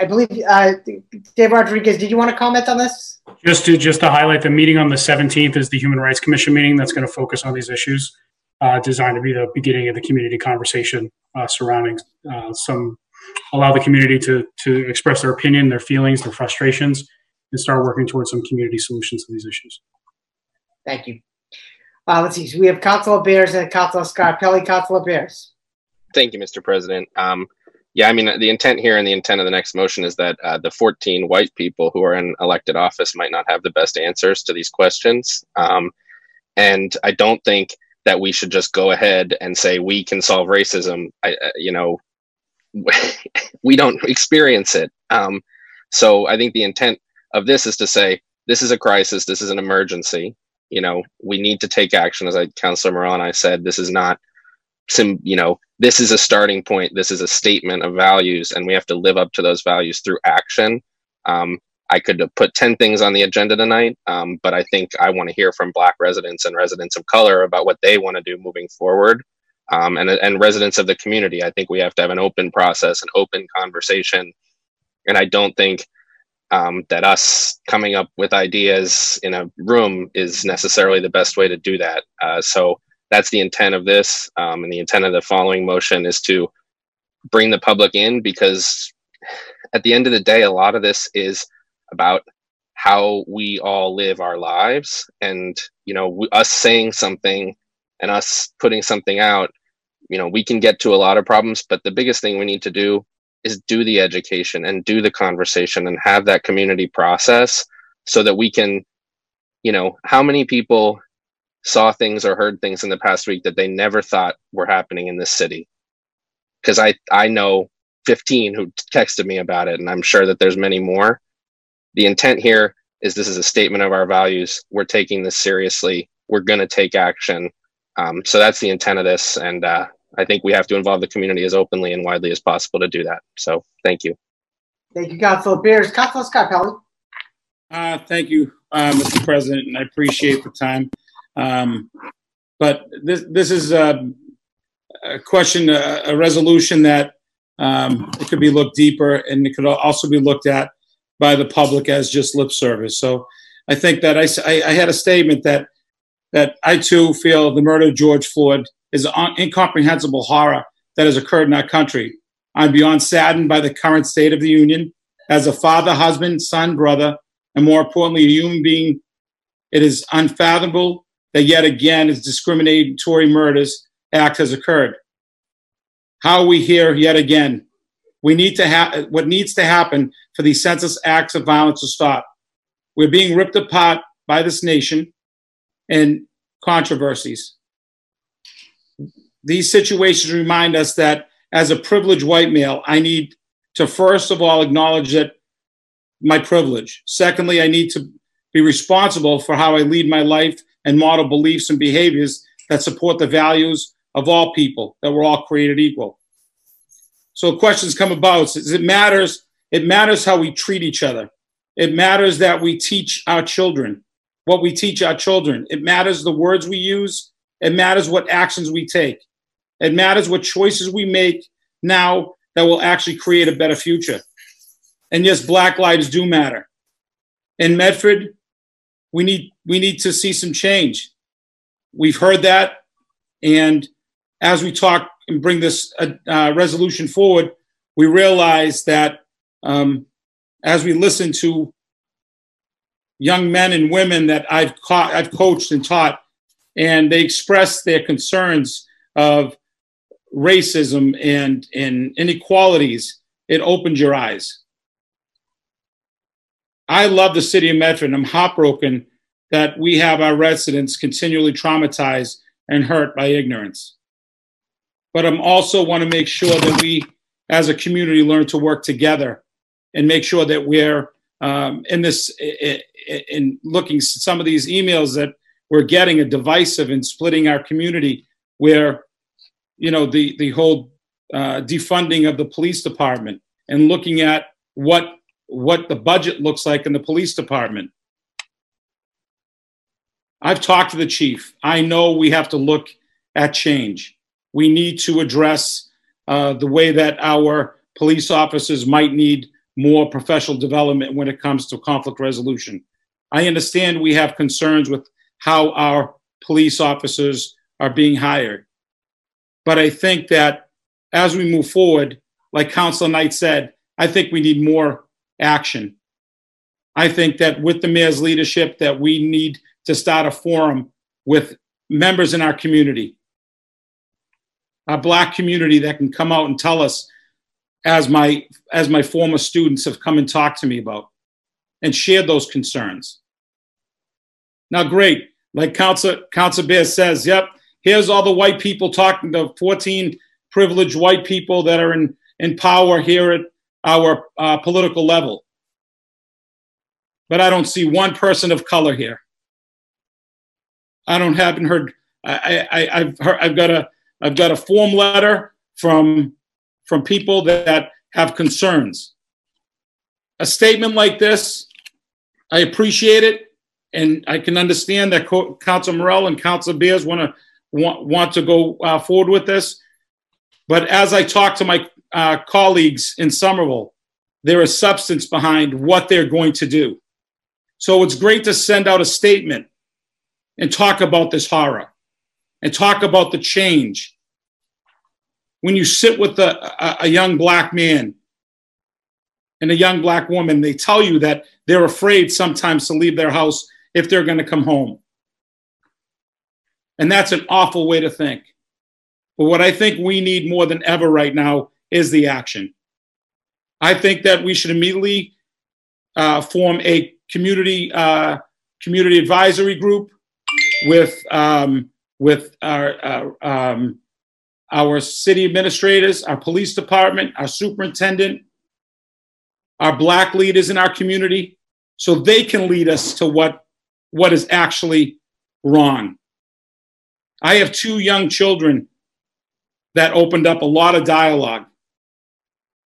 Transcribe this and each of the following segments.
I believe, uh, Dave Rodriguez, did you want to comment on this? Just to just to highlight, the meeting on the 17th is the Human Rights Commission meeting that's going to focus on these issues, uh, designed to be the beginning of the community conversation uh, surrounding uh, some allow the community to to express their opinion, their feelings, their frustrations, and start working towards some community solutions to these issues. Thank you. Uh, let's see. So we have Councilor Bears and Councilor Scarpelli. Councilor Bears. Thank you, Mr. President. Um, yeah, I mean, the intent here and the intent of the next motion is that uh, the 14 white people who are in elected office might not have the best answers to these questions. Um, and I don't think that we should just go ahead and say we can solve racism. I, uh, you know, we don't experience it. Um, so I think the intent of this is to say this is a crisis, this is an emergency. You know, we need to take action. As I, Councilor Morell, I said, this is not some, you know, this is a starting point. This is a statement of values, and we have to live up to those values through action. Um, I could put 10 things on the agenda tonight, um, but I think I want to hear from Black residents and residents of color about what they want to do moving forward um, and, and residents of the community. I think we have to have an open process, an open conversation. And I don't think um, that us coming up with ideas in a room is necessarily the best way to do that. Uh, so that's the intent of this. Um, and the intent of the following motion is to bring the public in because at the end of the day, a lot of this is about how we all live our lives and you know us saying something and us putting something out you know we can get to a lot of problems but the biggest thing we need to do is do the education and do the conversation and have that community process so that we can you know how many people saw things or heard things in the past week that they never thought were happening in this city because i i know 15 who texted me about it and i'm sure that there's many more the intent here is this is a statement of our values we're taking this seriously we're going to take action um, so that's the intent of this and uh, I think we have to involve the community as openly and widely as possible to do that. So thank you. Thank you, Councilor Bears. Councilor Scarpelli. Uh, thank you, uh, Mr. President, and I appreciate the time. Um, but this this is a, a question, a, a, resolution that um, it could be looked deeper, and it could also be looked at by the public as just lip service. So I think that I, I, I had a statement that that I too feel the murder of George Floyd is an incomprehensible horror that has occurred in our country. I'm beyond saddened by the current state of the union. As a father, husband, son, brother, and more importantly, a human being, it is unfathomable that yet again a discriminatory murders act has occurred. How are we here yet again? We need to have what needs to happen for these senseless acts of violence to stop. We're being ripped apart by this nation and controversies. These situations remind us that as a privileged white male, I need to first of all acknowledge that my privilege. Secondly, I need to be responsible for how I lead my life and model beliefs and behaviors that support the values of all people, that we're all created equal. So questions come about. It matters, it matters how we treat each other. It matters that we teach our children what we teach our children. It matters the words we use. It matters what actions we take. It matters what choices we make now that will actually create a better future. And yes, Black lives do matter. In Medford, we need we need to see some change. We've heard that, and as we talk and bring this uh, uh, resolution forward, we realize that um, as we listen to young men and women that I've caught, I've coached and taught, and they express their concerns of racism and, and inequalities, it opens your eyes. I love the city of Medford. And I'm heartbroken that we have our residents continually traumatized and hurt by ignorance. But I'm also want to make sure that we, as a community, learn to work together and make sure that we're um, in this, in looking some of these emails that we're getting, a divisive and splitting our community where you know the the whole uh, defunding of the police department and looking at what what the budget looks like in the police department. I've talked to the chief. I know we have to look at change. We need to address uh, the way that our police officers might need more professional development when it comes to conflict resolution. I understand we have concerns with how our police officers are being hired. But I think that as we move forward, like Councilor Knight said, I think we need more action. I think that with the mayor's leadership, that we need to start a forum with members in our community, our black community that can come out and tell us, as my as my former students have come and talked to me about, and shared those concerns. Now, great, like Council Council Bear says, yep, here's all the white people talking, the 14 privileged white people that are in, in power here at our uh, political level. But I don't see one person of color here. I don't haven't heard. I, I, I've heard, I've got a I've got a form letter from from people that have concerns. A statement like this, I appreciate it, and I can understand that Council Morell and Council Bears want to want, want to go uh, forward with this. But as I talk to my uh, colleagues in Somerville, there is substance behind what they're going to do. So it's great to send out a statement and talk about this horror and talk about the change. When you sit with a, a, a young black man and a young black woman, they tell you that they're afraid sometimes to leave their house if they're going to come home. And that's an awful way to think. But what I think we need more than ever right now is the action. I think that we should immediately uh, form a community uh, community advisory group with um, with our uh, um, our city administrators, our police department, our superintendent, our black leaders in our community, so they can lead us to what what is actually wrong. I have two young children that opened up a lot of dialogue,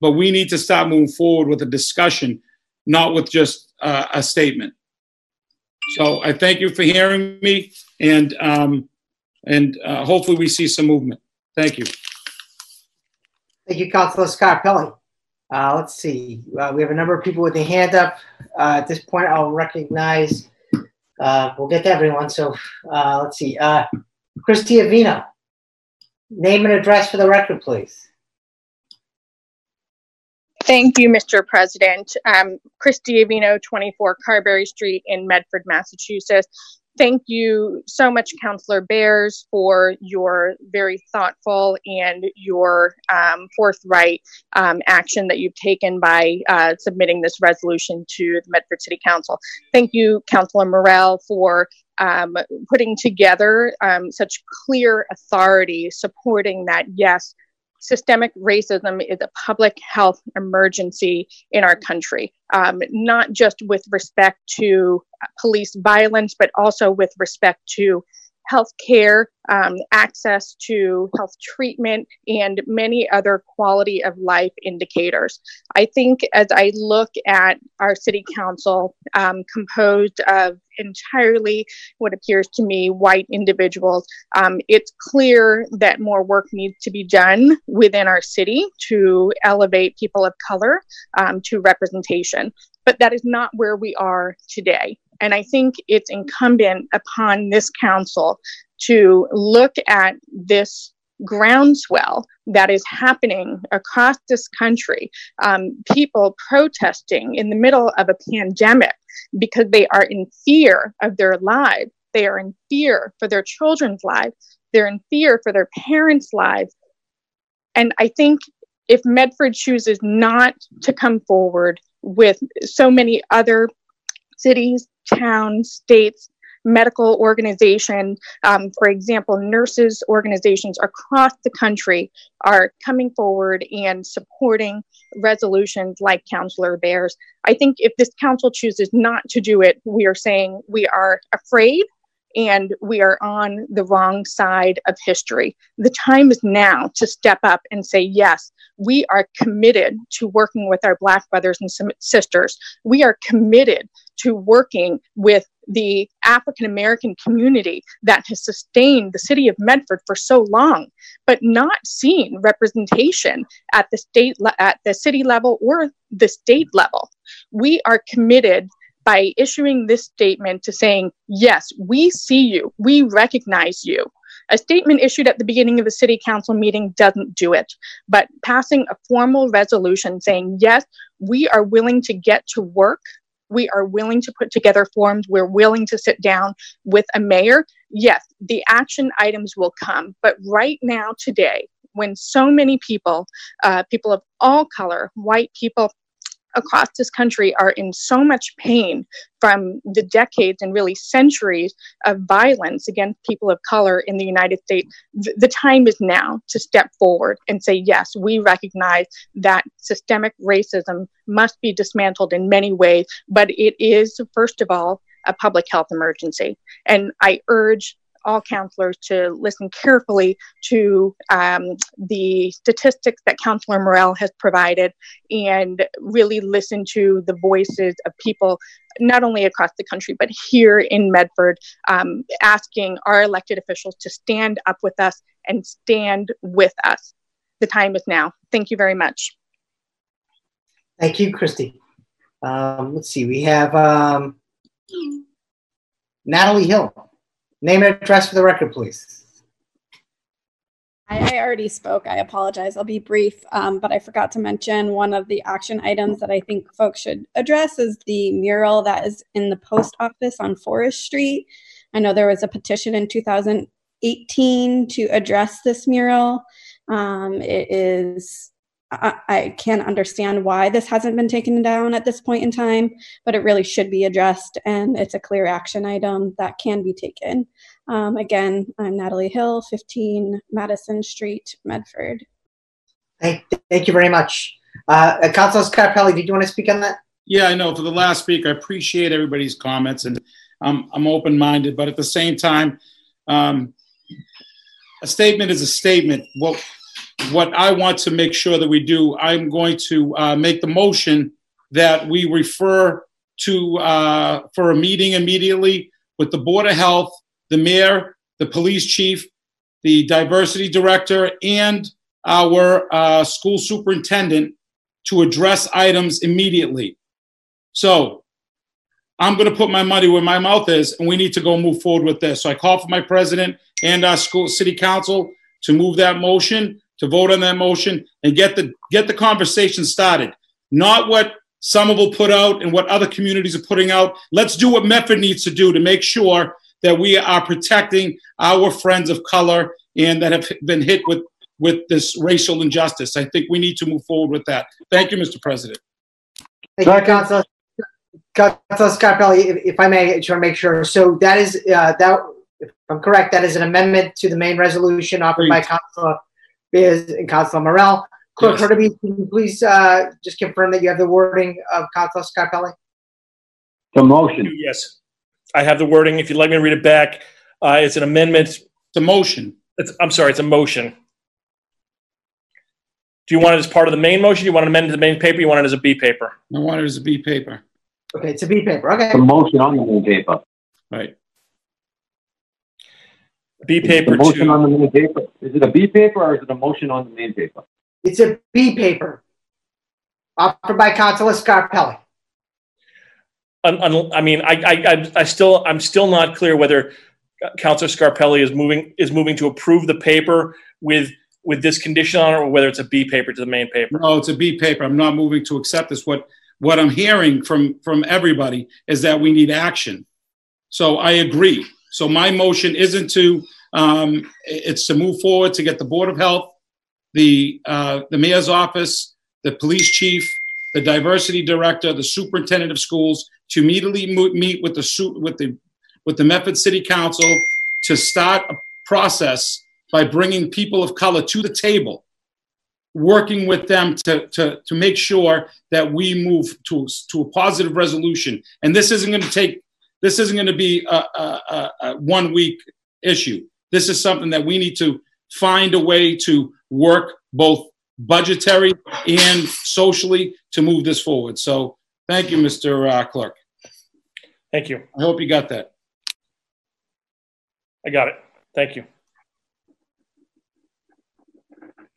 but we need to start moving forward with a discussion, not with just uh, a statement. So I thank you for hearing me, and um, and uh, hopefully we see some movement. Thank you. Thank you, Councilor Scarpelli. Uh, let's see. Uh, we have a number of people with their hand up. Uh, at this point, I'll recognize. Uh, we'll get to everyone. So uh, let's see. Christy Avino, name and address for the record, please. Thank you, Mr. President. Um, Avino, 24 Carberry Street in Medford, Massachusetts. Thank you so much, Councillor Bears, for your very thoughtful and your um, forthright um, action that you've taken by uh, submitting this resolution to the Medford City Council. Thank you, Councillor Morell, for um, putting together um, such clear authority supporting that, yes, systemic racism is a public health emergency in our country, um, not just with respect to police violence, but also with respect to health care, um, access to health treatment, and many other quality of life indicators. I think as I look at our city council um, composed of entirely what appears to me white individuals, um, it's clear that more work needs to be done within our city to elevate people of color um, to representation. But that is not where we are today. And I think it's incumbent upon this council to look at this groundswell that is happening across this country. Um, people protesting in the middle of a pandemic because they are in fear of their lives. They are in fear for their children's lives. They're in fear for their parents' lives. And I think if Medford chooses not to come forward with so many other cities, towns, states, medical organizations, um, for example, nurses organizations across the country are coming forward and supporting resolutions like Councillor Bears. I think if this council chooses not to do it, we are saying we are afraid and we are on the wrong side of history. The time is now to step up and say, yes, we are committed to working with our Black brothers and sisters. We are committed to working with the African American community that has sustained the city of Medford for so long, but not seen representation at the state at the city level or the state level. We are committed by issuing this statement to saying, yes, we see you, we recognize you. A statement issued at the beginning of a city council meeting doesn't do it, but passing a formal resolution saying, yes, we are willing to get to work. We are willing to put together forms. We're willing to sit down with a mayor. Yes, the action items will come. But right now, today, when so many people, uh, people of all color, white people, across this country are in so much pain from the decades and really centuries of violence against people of color in the United States. Th- the time is now to step forward and say, yes, we recognize that systemic racism must be dismantled in many ways, but it is, first of all, a public health emergency. And I urge all counselors to listen carefully to um, the statistics that Counselor Morell has provided and really listen to the voices of people not only across the country but here in Medford, um, asking our elected officials to stand up with us and stand with us. The time is now. Thank you very much. Thank you, Christy. Um, let's see, we have um, Natalie Hill. Name and address for the record, please. I, already spoke. I apologize. I'll be brief, um, but I forgot to mention one of the action items that I think folks should address is the mural that is in the post office on Forest Street. I know there was a petition in 2018 to address this mural. Um, it is I, I can't understand why this hasn't been taken down at this point in time, but it really should be addressed, and it's a clear action item that can be taken. Um, again, I'm Natalie Hill, 15 Madison Street, Medford. Thank, thank you very much. Uh, uh Councilor Scarpelli, did you want to speak on that? Yeah, I know. For the last speaker, I appreciate everybody's comments, and I'm, I'm open-minded. But at the same time, um, a statement is a statement. Well, what I want to make sure that we do, I'm going to uh, make the motion that we refer to uh, for a meeting immediately with the Board of Health, the mayor, the police chief, the diversity director, and our uh, school superintendent to address items immediately. So I'm going to put my money where my mouth is, and we need to go move forward with this. So I call for my president and our school city council to move that motion to vote on that motion and get the get the conversation started. Not what some will put out and what other communities are putting out. Let's do what Medford needs to do to make sure that we are protecting our friends of color and that have been hit with with this racial injustice. I think we need to move forward with that. Thank you, Mr. President. Thank you, Councilor. Councilor Scarpelli, if, if I may, I just want to make sure. So that is uh, that. If I'm correct, that is an amendment to the main resolution offered by Councilor is and Councilor Morell. Clerk yes. Hurtubise, can you please uh, just confirm that you have the wording of Councilor Scarpelli? The motion. Yes, I have the wording. If you'd like me to read it back, uh, it's an amendment. It's a motion. It's, I'm sorry, it's a motion. Do you want it as part of the main motion? Do you want it amended to the main paper? You want it as a B paper? I want it as a B paper. Okay, it's a B paper. Okay. The motion on the main paper. Right. B paper motion two. on the main paper. Is it a B paper or is it a motion on the main paper? It's a B paper offered by Councilor Scarpelli. I mean, I, I, I still, I'm still not clear whether Councilor Scarpelli is moving is moving to approve the paper with with this condition on it, or whether it's a B paper to the main paper. No, it's a B paper. I'm not moving to accept this. What what I'm hearing from from everybody is that we need action. So I agree. So my motion isn't to, um, it's to move forward to get the Board of Health, the, uh, the mayor's office, the police chief, the diversity director, the superintendent of schools to immediately meet with the, with the, with the Medford City Council to start a process by bringing people of color to the table, working with them to, to, to make sure that we move to, to a positive resolution. And this isn't going to take this isn't going to be a, a, a one week issue. This is something that we need to find a way to work both budgetary and socially to move this forward. So thank you, Mr. Uh, Clerk. Thank you. I hope you got that. I got it. Thank you.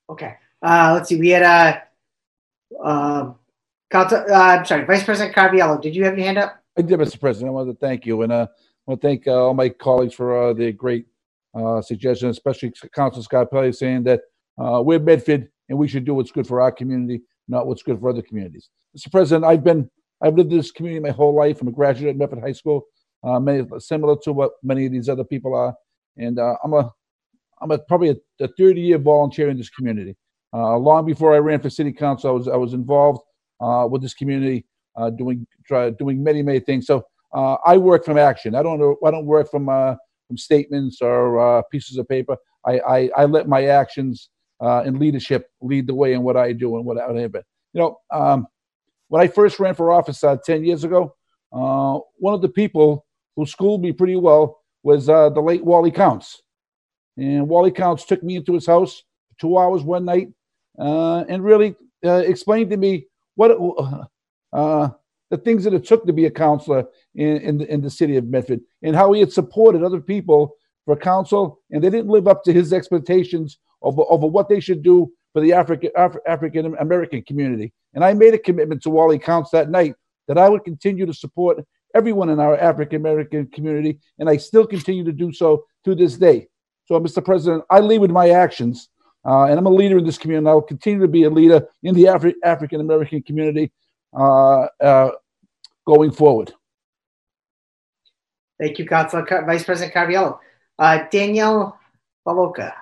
Okay. Uh, let's see. We had a. Uh, Council, uh, I'm sorry, Vice President Caraviello. Did you have your hand up? I did, Mr. President. I want to thank you, and uh, I want to thank uh, all my colleagues for uh, their great uh, suggestions, especially Council Scarpelli saying that we're Medford and we should do what's good for our community, not what's good for other communities. Mr. President, I've been I've lived in this community my whole life. I'm a graduate of Medford High School, uh, many, similar to what many of these other people are, and uh, I'm a I'm a, probably a, a 30 year volunteer in this community. Uh, long before I ran for city council, I was I was involved with this community, uh, doing try, doing many many things. So uh, I work from action. I don't. I don't work from uh, from statements or uh, pieces of paper. I, I, I let my actions uh, and leadership lead the way in what I do and what I have. You know, um, when I first ran for office uh, ten years ago, uh, one of the people who schooled me pretty well was uh, the late Wally Counts, and Wally Counts took me into his house two hours one night uh, and really uh, explained to me what uh, the things that it took to be a counselor in, in, the, in the city of Medford and how he had supported other people for council and they didn't live up to his expectations of, of what they should do for the African Af- African American community. And I made a commitment to Wally Counts that night that I would continue to support everyone in our African American community, and I still continue to do so to this day. So, Mr. President, I lead with my actions, uh, and I'm a leader in this community. I'll continue to be a leader in the Afri- African American community going forward. Thank you, Council Vice President Caraviello. Uh, Danielle Baloka.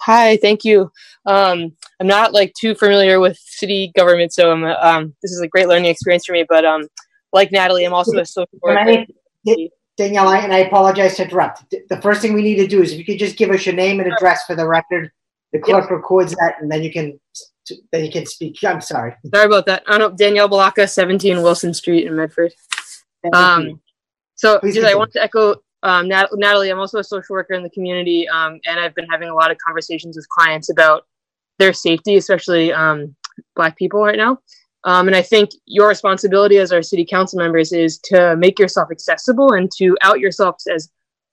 Hi, thank you. Um, I'm not like too familiar with city government, so I'm, um, this is a great learning experience for me. But um, like Natalie, I'm also a social worker. Danielle, and I apologize to interrupt. The first thing we need to do is if you could just give us your name and address for the record. The clerk yep. records that, and then you can then you can speak. I'm sorry. Sorry about that. I know Danielle Balaka, 17 Wilson Street in Medford. Um, so I want to echo um, Nat- Natalie. I'm also a social worker in the community, um, and I've been having a lot of conversations with clients about their safety, especially um, Black people right now. Um, and I think your responsibility as our city council members is to make yourself accessible and to out yourselves as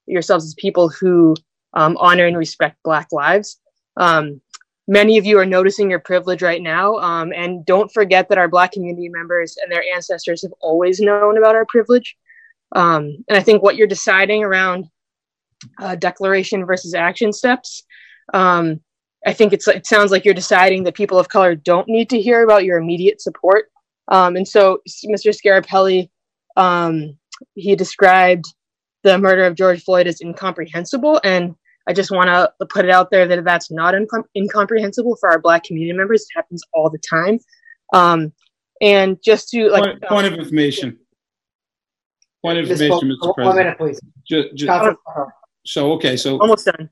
yourselves as people who um, honor and respect Black lives. Um, many of you are noticing your privilege right now. Um, and don't forget that our Black community members and their ancestors have always known about our privilege. Um, and I think what you're deciding around uh, declaration versus action steps, um, I think it's it sounds like you're deciding that people of color don't need to hear about your immediate support. Um, and so, Mr. Scarapelli, um, he described the murder of George Floyd as incomprehensible, and I just want to put it out there that that's not incom- incomprehensible for our Black community members. It happens all the time. Um, and just to like point, point of information. Point of information, Mr. President. One minute, please. Just, just, so okay, so almost done.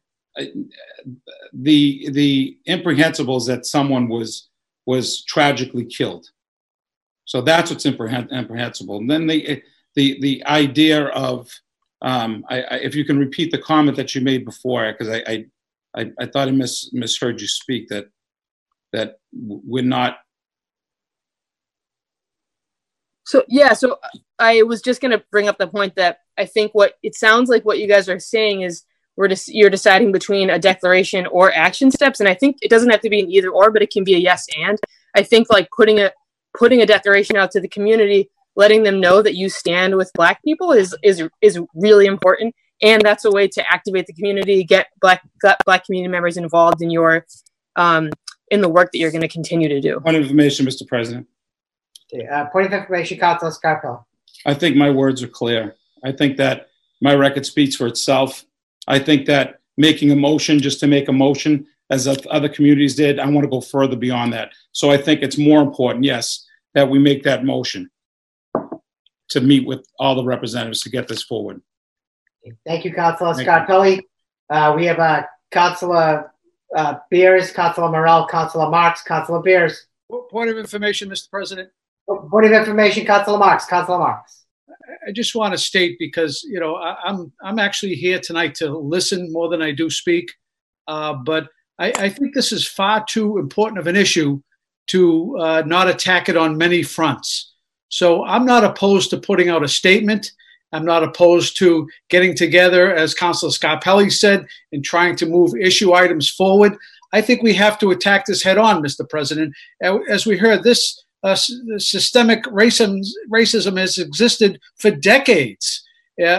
The the imprehensible is that someone was was tragically killed. So that's what's imprehensible. And then the the the idea of um, I, I, if you can repeat the comment that you made before, because I, I, I, thought I mis, misheard you speak that that we're not. So yeah, so I was just going to bring up the point that I think what it sounds like what you guys are saying is we're you're deciding between a declaration or action steps, and I think it doesn't have to be an either or, but it can be a yes and. I think like putting a putting a declaration out to the community letting them know that you stand with black people is is is really important. And that's a way to activate the community get black black community members involved in your um, in the work that you're going to continue to do. Point of information mr president. Okay, uh, point of information council Scarpel. i think my words are clear. I think that my record speaks for itself. I think that making a motion just to make a motion as other communities did i want to go further beyond that. So i think it's more important yes that we make that motion to meet with all the representatives to get this forward. Thank you, Councilor Thank Scarpelli. Uh, we have uh, Councilor uh, Bears, Councilor Morell, Councilor Marks, Councilor Bears. Point of information, Mr. President. Point of information, Councilor Marks. Councilor Marks. I just want to state because you know I, am I'm, I'm actually here tonight to listen more than I do speak, uh, but I, I, think this is far too important of an issue to uh, not attack it on many fronts. So I'm not opposed to putting out a statement. I'm not opposed to getting together, as Councilor Scarpelli said, and trying to move issue items forward. I think we have to attack this head on, Mr. President. As we heard, this uh, systemic racism, racism has existed for decades.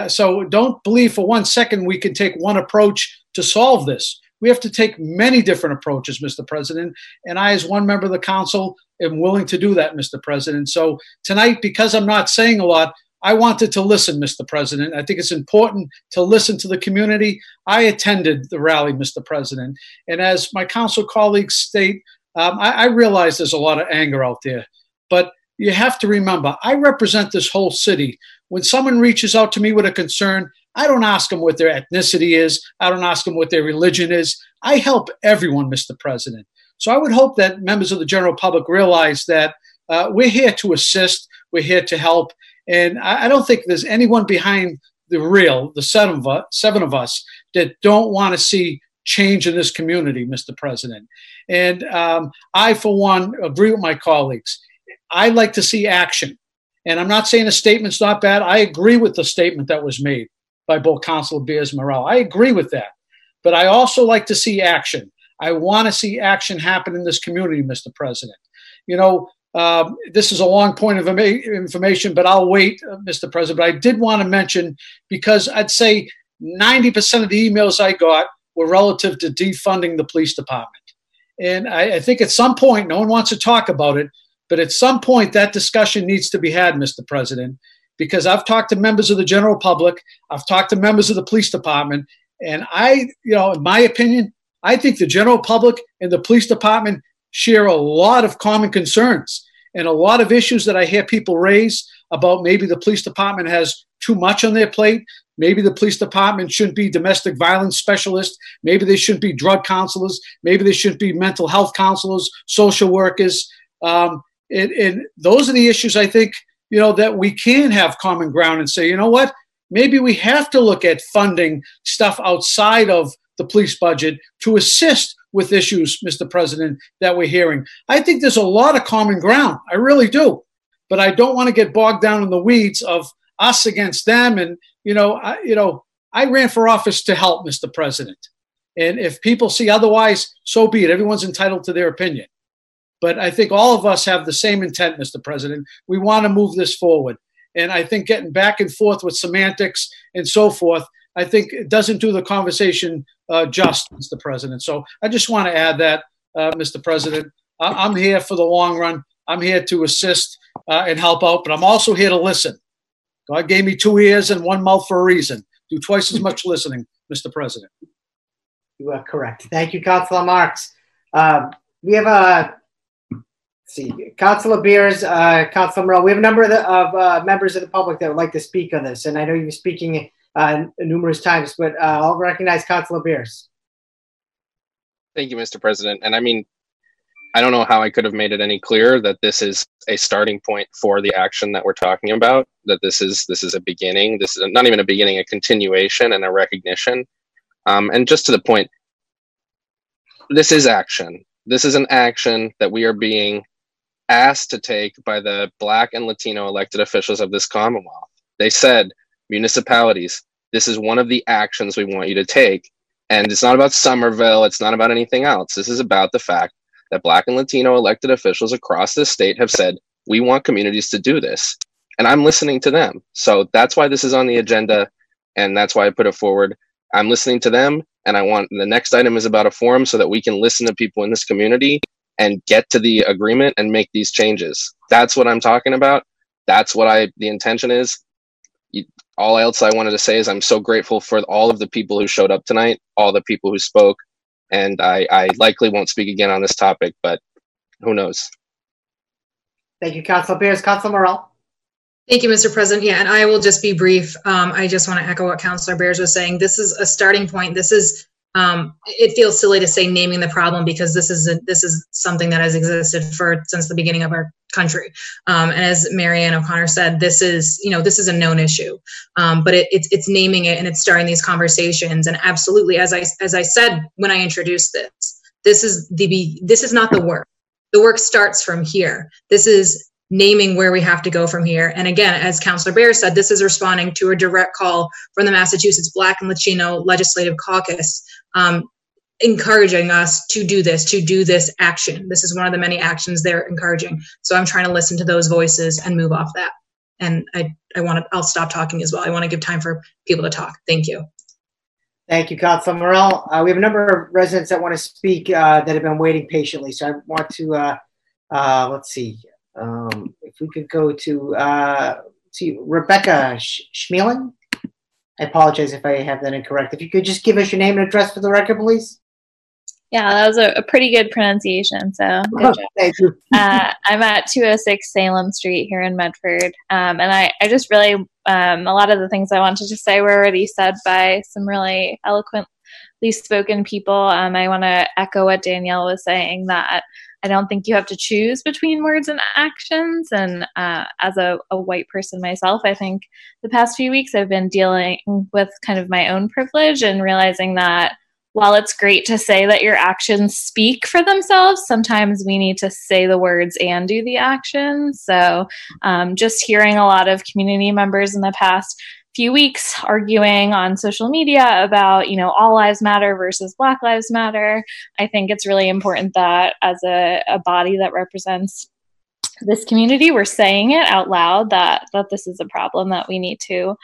So don't believe for one second we can take one approach to solve this. We have to take many different approaches, Mr. President. And I, as one member of the council, am willing to do that, Mr. President. So tonight, because I'm not saying a lot, I wanted to listen, Mr. President. I think it's important to listen to the community. I attended the rally, Mr. President. And as my council colleagues state, um, I, I realize there's a lot of anger out there. But you have to remember, I represent this whole city. When someone reaches out to me with a concern, I don't ask them what their ethnicity is. I don't ask them what their religion is. I help everyone, Mr. President. So I would hope that members of the general public realize that uh, we're here to assist, we're here to help, and I, I, don't think there's anyone behind the real, the seven of us, seven of us that don't want to see change in this community, Mr. President. And um, I, for one, agree with my colleagues. I like to see action. And I'm not saying a statement's not bad. I agree with the statement that was made by both Councilor Bears Morell. I agree with that. But I also like to see action. I want to see action happen in this community, Mr. President. You know, uh, this is a long point of information, but I'll wait, uh, Mr. President. But I did want to mention because I'd say 90% of the emails I got were relative to defunding the police department. And I, I think at some point, no one wants to talk about it, but at some point that discussion needs to be had, Mr. President, because I've talked to members of the general public, I've talked to members of the police department, and I, you know, in my opinion, I think the general public and the police department share a lot of common concerns and a lot of issues that I hear people raise about maybe the police department has too much on their plate. Maybe the police department shouldn't be domestic violence specialists. Maybe they shouldn't be drug counselors. Maybe they shouldn't be mental health counselors, social workers. Um, and, and those are the issues I think you know, that we can have common ground and say, you know what, maybe we have to look at funding stuff outside of the police budget to assist with issues, Mr. President, that we're hearing. I think there's a lot of common ground. I really do. But I don't want to get bogged down in the weeds of us against them. And, you know, I, you know, I ran for office to help, Mr. President. And if people see otherwise, so be it. Everyone's entitled to their opinion. But I think all of us have the same intent, Mr. President. We want to move this forward. And I think getting back and forth with semantics and so forth, I think it doesn't do the conversation uh, just, Mr. President. So I just want to add that, uh, Mr. President. I- am here for the long run. I'm here to assist uh, and help out, but I'm also here to listen. God gave me two ears and one mouth for a reason. Do twice as much listening, Mr. President. You are correct. Thank you, Councilor Marks. Um, we have a see, Councilor Bears, uh, Councilor Morell, we have a number of, the, of uh, members of the public that would like to speak on this, and I know you've been speaking uh, numerous times, but uh, I'll recognize Councilor Bears. Thank you, Mr. President. And I mean, I don't know how I could have made it any clearer that this is a starting point for the action that we're talking about. That this is this is a beginning. This is not even a beginning, a continuation and a recognition. Um, and just to the point, this is action. This is an action that we are being asked to take by the Black and Latino elected officials of this Commonwealth. They said, municipalities, this is one of the actions we want you to take. And it's not about Somerville, it's not about anything else. This is about the fact that Black and Latino elected officials across the state have said, we want communities to do this. And I'm listening to them. So that's why this is on the agenda. And that's why I put it forward. I'm listening to them. And I want the next item is about a forum so that we can listen to people in this community and get to the agreement and make these changes. That's what I'm talking about. That's what I the intention is. All else I wanted to say is I'm so grateful for all of the people who showed up tonight, all the people who spoke, and I, I likely won't speak again on this topic, but who knows? Thank you, Councilor Bears. Councilor Morell. Thank you, Mr. President. Yeah, and I will just be brief. Um, I just want to echo what Councilor Bears was saying. This is a starting point. This is um, it feels silly to say naming the problem because this is a, this is something that has existed for since the beginning of our country. Um, and as Marianne O'Connor said, this is you know this is a known issue, um, but it, it's it's naming it and it's starting these conversations. And absolutely, as I as I said when I introduced this, this is the this is not the work. The work starts from here. This is naming where we have to go from here. And again, as Councillor Bear said, this is responding to a direct call from the Massachusetts Black and Latino Legislative Caucus, um, encouraging us to do this, to do this action. This is one of the many actions they're encouraging. So I'm trying to listen to those voices and move off that. And I, I want to, I'll stop talking as well. I want to give time for people to talk. Thank you. Thank you, Councilor. Uh, we have a number of residents that want to speak uh, that have been waiting patiently. So I want to, uh, uh let's see, um, if we could go to uh, see Rebecca Sch- Schmeling. I apologize if I have that incorrect. If you could just give us your name and address for the record, please. Yeah, that was a, a pretty good pronunciation. So good job. Thank you. uh, I'm at 206 Salem Street here in Medford, um, and I, I just really um, a lot of the things I wanted to say were already said by some really eloquently spoken people. Um, I want to echo what Danielle was saying that I don't think you have to choose between words and actions. And uh, as a, a, white person myself, I think the past few weeks I've been dealing with kind of my own privilege and realizing that while it's great to say that your actions speak for themselves, sometimes we need to say the words and do the actions. So um, just hearing a lot of community members in the past few weeks arguing on social media about you know all lives matter versus black lives matter. I think it's really important that as a, a body that represents this community we're saying it out loud that that this is a problem that we need to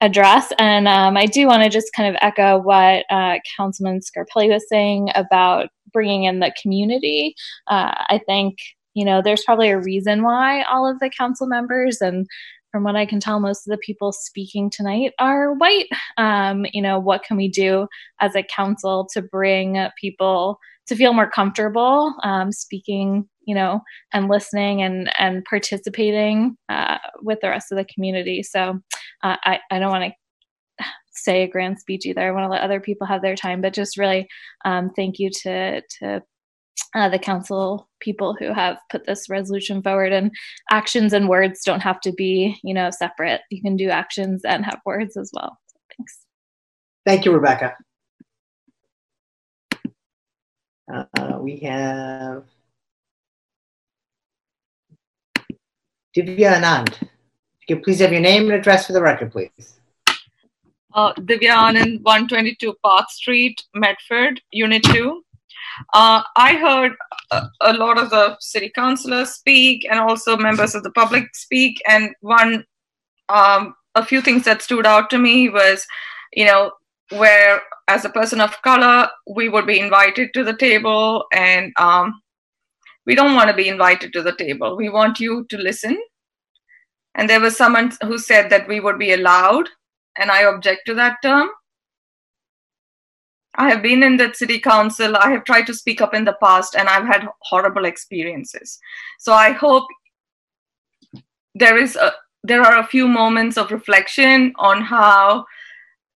address. And um, i do want to just kind of echo what uh, councilman scarpelli was saying about bringing in the community. Uh, i think you know there's probably a reason why all of the council members and from what I can tell, most of the people speaking tonight are white. Um, you know, what can we do as a council to bring people to feel more comfortable um, speaking, you know, and listening and and participating uh, with the rest of the community? So uh, I I don't want to say a grand speech either. I want to let other people have their time, but just really um, thank you to to uh, the council people who have put this resolution forward. And actions and words don't have to be you know separate. You can do actions and have words as well. So thanks. Thank you rebecca. Uh, we have divya anand. You please have your name and address for the record please. Uh, divya anand 122 park street medford unit 2 uh, I heard a, a, lot of the city councilors speak and also members of the public speak. And one, um, a few things that stood out to me was, you know, where as a person of color, we would be invited to the table and um, we don't want to be invited to the table. We want you to listen. And there was someone who said that we would be allowed, and I object to that term I have been in that city council. I have tried to speak up in the past and I've had horrible experiences. So I hope there is a there are a few moments of reflection on how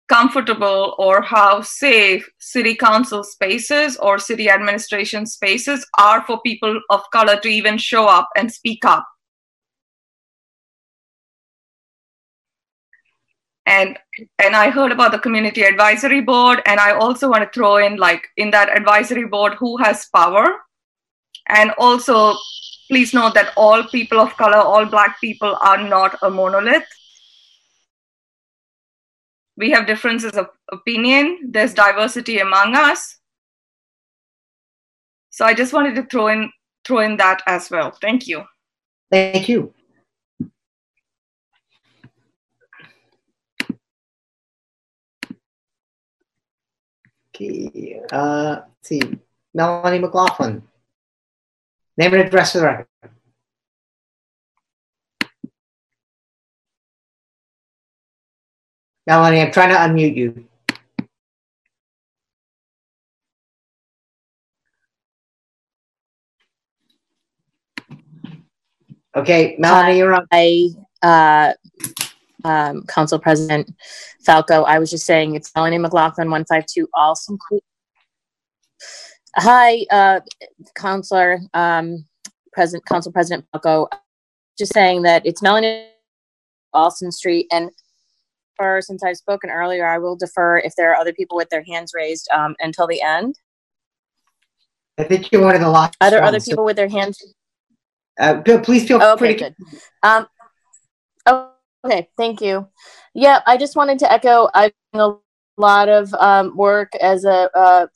comfortable or how safe city council spaces or city administration spaces are for people of color to even show up and speak up and and i heard about the community advisory board and i also want to throw in like in that advisory board who has power. And also please note that all people of color all black people are not a monolith. We have differences of opinion. There's diversity among us. So i just wanted to throw in throw in that as well. Thank you. Thank you Okay, uh, let's see, Melanie McLaughlin. Name and address for the record. Melanie, I'm trying to unmute you. Okay, Melanie, you're on. I, uh, um, Council President Falco. I was just saying it's Melanie McLaughlin, 152 Awesome. Hi, uh, Councilor, um, President, Council President Falco. Just saying that it's Melanie Alston Street. And for, since I've spoken earlier, I will defer if there are other people with their hands raised um, until the end. I think you're one of the last. Are there other people with their hands? Uh, please feel Okay, free to. good. Um, oh, okay, thank you. Yeah, I just wanted to echo, I've a lot of um, work as a,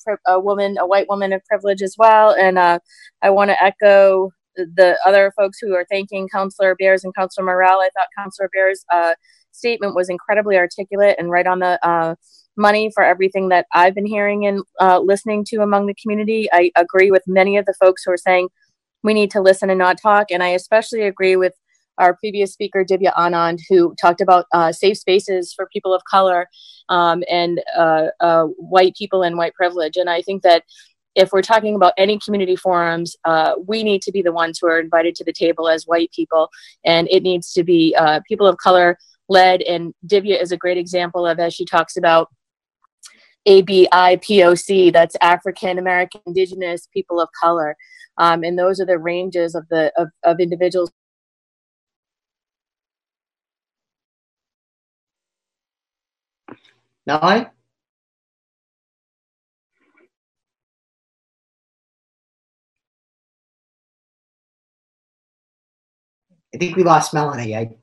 pri- a woman, a white woman of privilege as well. And uh, I want to echo the- the other folks who are thanking Counselor Bears and Counselor Morell. I thought Counselor Bears' uh, statement was incredibly articulate and right on the uh, money for everything that I've been hearing and uh, listening to among the community. I agree with many of the folks who are saying we need to listen and not talk. And I especially agree with our previous speaker, Divya Anand, who talked about uh, safe spaces for people of color um, and uh, uh, white people and white privilege. And I think that if we're talking about any community forums, uh, we need to be the ones who are invited to the table as white people. And it needs to be uh, people of color led. And Divya is a great example of, as she talks about, ABIPOC, that's African American Indigenous People of Color. Um, and those are the ranges of the of, of individuals Melanie? I think we lost Melanie. I,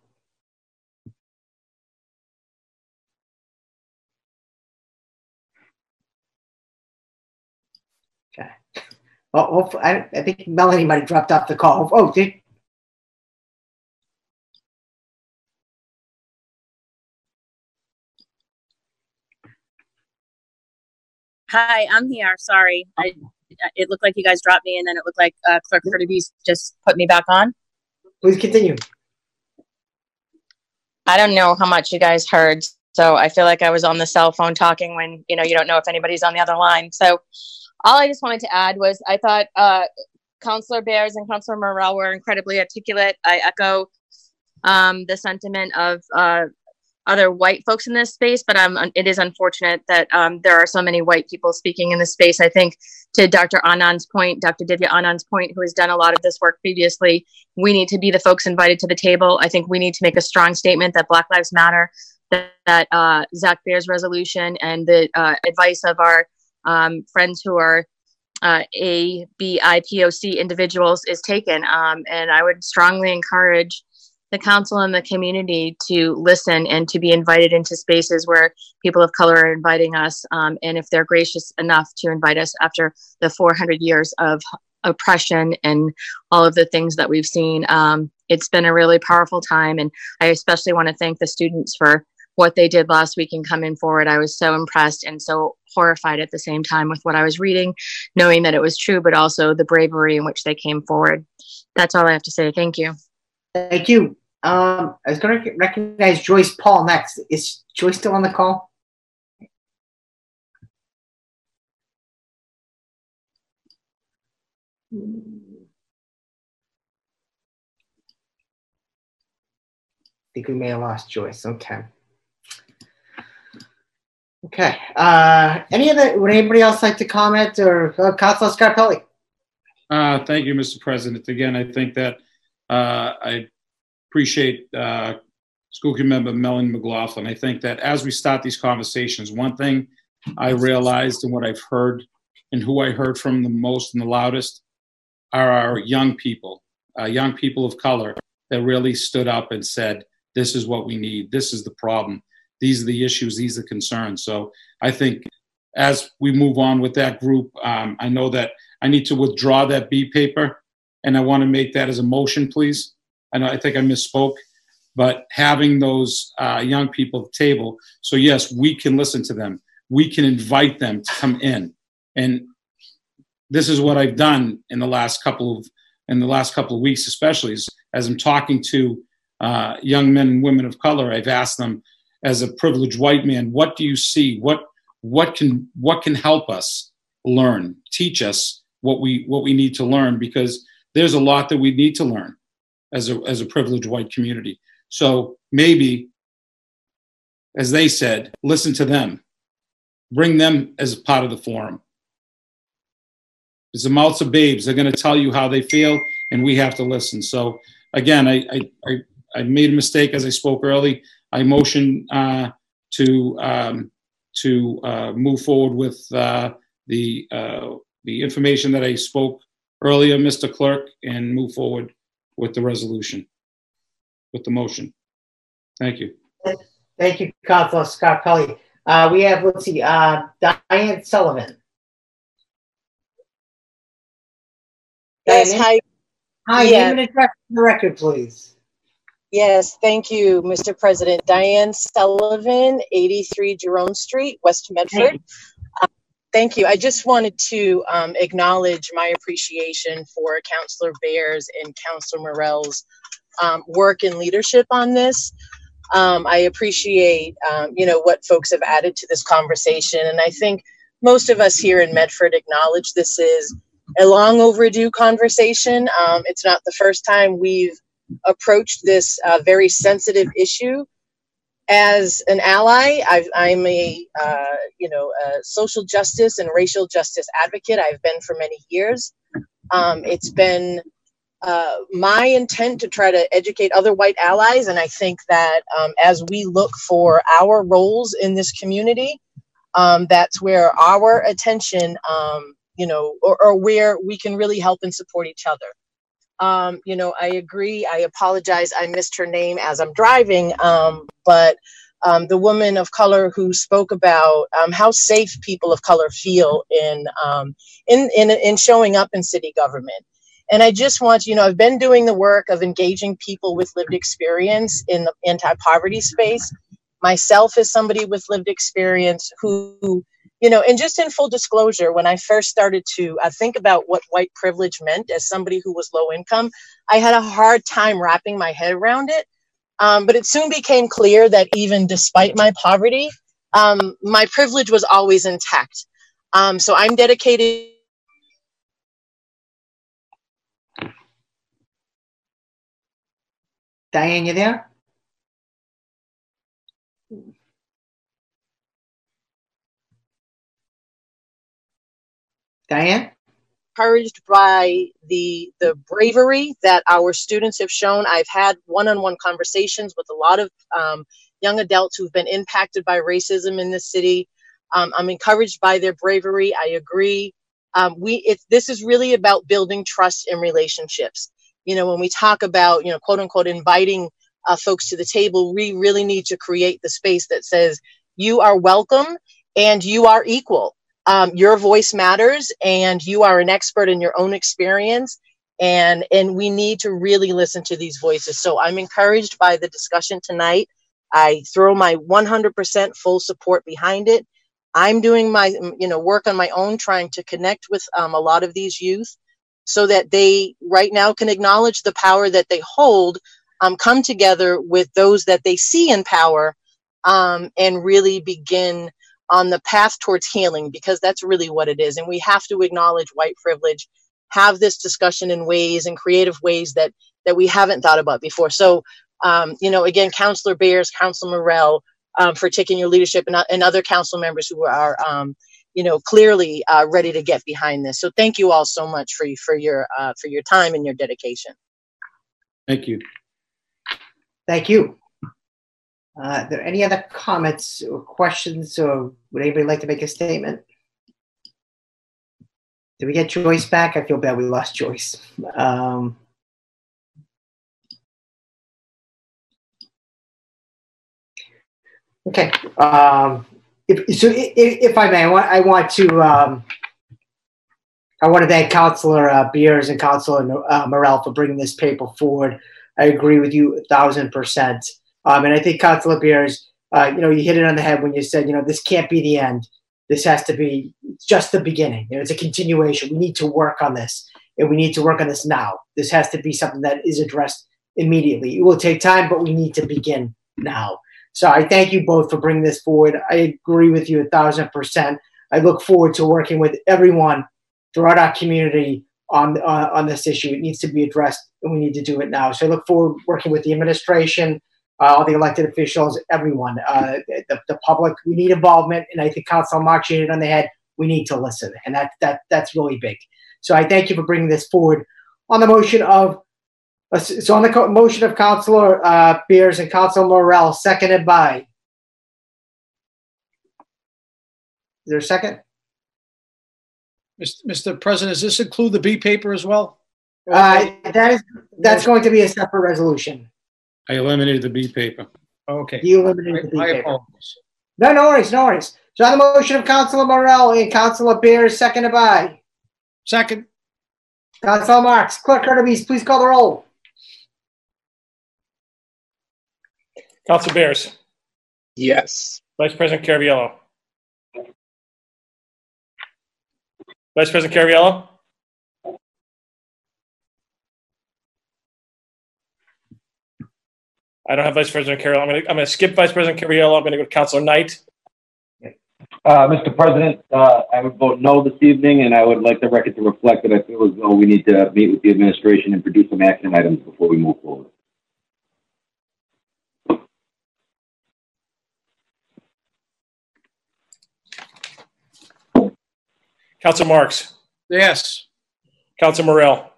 okay. Well, I, I think Melanie might have dropped off the call. Oh, did, Hi, I'm here. Sorry. I, it looked like you guys dropped me, and then it looked like uh, Clerk Curtis just put me back on. Please continue. I don't know how much you guys heard, so I feel like I was on the cell phone talking when you know you don't know if anybody's on the other line. So all I just wanted to add was I thought uh, Councillor Bears and Councillor Morell were incredibly articulate. I echo um, the sentiment of uh, other white folks in this space, but um, it is unfortunate that um, there are so many white people speaking in this space. I think to Dr. Anand's point, Dr. Divya Anand's point, who has done a lot of this work previously, we need to be the folks invited to the table. I think we need to make a strong statement that Black Lives Matter, that, that uh, Zac Bears' resolution and the uh, advice of our um, friends who are uh, A, B, I, P, O, C individuals is taken. Um, and I would strongly encourage the council and the community to listen and to be invited into spaces where people of color are inviting us. Um, and if they're gracious enough to invite us after the 400 years of oppression and all of the things that we've seen, um, it's been a really powerful time. And I especially want to thank the students for what they did last week and coming forward. I was so impressed and so horrified at the same time with what I was reading, knowing that it was true, but also the bravery in which they came forward. That's all I have to say. Thank you. Thank you. Um, I was going to recognize Joyce Paul next. Is Joyce still on the call? I think we may have lost Joyce. Okay. Okay. Uh, any other? Would anybody else like to comment or uh, Councilor Scarpelli? Uh, thank you, Mr. President. Again, I think that uh, I appreciate uh, school committee member Melanie McLaughlin. I think that as we start these conversations, one thing I realized and what I've heard and who I heard from the most and the loudest are our young people, uh, young people of color that really stood up and said, this is what we need. This is the problem. These are the issues. These are the concerns. So I think as we move on with that group, um, I know that I need to withdraw that B paper and I want to make that as a motion, please. I think I misspoke, but having those uh, young people at the table, so yes, we can listen to them. We can invite them to come in, and this is what I've done in the last couple of in the last couple of weeks, especially as, as I'm talking to uh, young men and women of color. I've asked them, as a privileged white man, what do you see? What what can what can help us learn? Teach us what we what we need to learn because there's a lot that we need to learn as a, as a privileged white community. So maybe, as they said, listen to them, bring them as part of the forum. It's the mouths of babes. They're going to tell you how they feel, and we have to listen. So again, I I, I, I made a mistake as I spoke early. I motion uh, to um, to uh, move forward with uh, the uh, the information that I spoke earlier, Mr. Clerk, and move forward with the resolution, with the motion. Thank you. Thank you, Councilor Scarpelli. Uh, we have, let's see, uh, Diane Sullivan. Yes, Diane? hi. Hi, Yeah. name and address for the record, please. Yes, thank you, Mr. President. Diane Sullivan, 83 Jerome Street, West Medford. Thank you. I just wanted to um, acknowledge my appreciation for Councillor Bears and Councillor Morell's um, work and leadership on this. Um, I appreciate, um, you know, what folks have added to this conversation, and I think most of us here in Medford acknowledge this is a long overdue conversation. Um, it's not the first time we've approached this uh, very sensitive issue. As an ally, I've, I'm a uh, you know a social justice and racial justice advocate. I've been for many years. Um, it's been uh, my intent to try to educate other white allies, and I think that um, as we look for our roles in this community, um, that's where our attention, um, you know, or, or where we can really help and support each other. Um, you know, I agree. I apologize. I missed her name as I'm driving. Um, but um, the woman of color who spoke about um, how safe people of color feel in, um, in, in, in showing up in city government. And I just want, you know, I've been doing the work of engaging people with lived experience in the anti poverty space. Myself, as somebody with lived experience who, you know, and just in full disclosure, when I first started to uh, think about what white privilege meant as somebody who was low income, I had a hard time wrapping my head around it. Um, but it soon became clear that even despite my poverty, um, my privilege was always intact. Um, so I'm dedicated. Diane, you there? Diane? encouraged by the the bravery that our students have shown. I've had one-on-one conversations with a lot of um, young adults who've been impacted by racism in this city. Um, I'm encouraged by their bravery. I agree. Um, we it, this is really about building trust in relationships. You know, when we talk about you know quote unquote inviting uh, folks to the table, we really need to create the space that says you are welcome and you are equal um, your voice matters and you are an expert in your own experience. And and we need to really listen to these voices. So i'm encouraged by the discussion tonight. I throw my 100% full support behind it. I'm doing my you know work on my own trying to connect with um, a lot of these youth so that they right now can acknowledge the power that they hold um, come together with those that they see in power um, and really begin on the path towards healing because that's really what it is and we have to acknowledge white privilege have this discussion in ways and creative ways that that we haven't thought about before so um, you know again councillor bears councillor morell um, for taking your leadership and, and other council members who are um, you know clearly uh, ready to get behind this so thank you all so much for for your uh, for your time and your dedication Thank you. Thank you. Uh, are there any other comments or questions, or would anybody like to make a statement? Did we get Joyce back? I feel bad we lost Joyce. Um, okay. Um, if, so, if, if I may, I want, I want to um, I want to thank Councilor uh, Bears and Councilor uh, Morell for bringing this paper forward. I agree with you a thousand percent. Um, and I think Councilor Bears, uh, you know, you hit it on the head when you said, you know, this can't be the end. This has to be just the beginning. You know, it's a continuation. We need to work on this, and we need to work on this now. This has to be something that is addressed immediately. It will take time, but we need to begin now. So I thank you both for bringing this forward. I agree with you a thousand percent. I look forward to working with everyone throughout our community on uh, on this issue. It needs to be addressed, and we need to do it now. So I look forward to working with the administration, uh, all the elected officials, everyone, uh, the, the public. We need involvement, and I think Council Mark hit it on the head. We need to listen, and that that that's really big. So I thank you for bringing this forward on the motion of. Uh, so on the co- motion of Councilor uh, Bears and Councilor Morell, seconded by. Is there a second? Mr. President, does this include the B paper as well? Uh, that is, that's going to be a separate resolution. I eliminated the B paper. Okay. You eliminated the I B paper. apologize. No, no worries, no worries. So on the motion of Councilor Morell and Councilor Bears, seconded by Second. Councilor Marks. Clerk Kirby, please call the roll. Council Bears, Yes. Vice President Caraviello. Vice President Caraviello? I don't have Vice President Caraviello. I'm gonna, I'm gonna skip Vice President Caraviello. I'm gonna go to Councilor Knight. Uh, Mr. President, uh, I would vote no this evening, and I would like the record to reflect that I feel as though we need to meet with the administration and produce some action items before we move forward. Council Marks, Yes. Council Morell.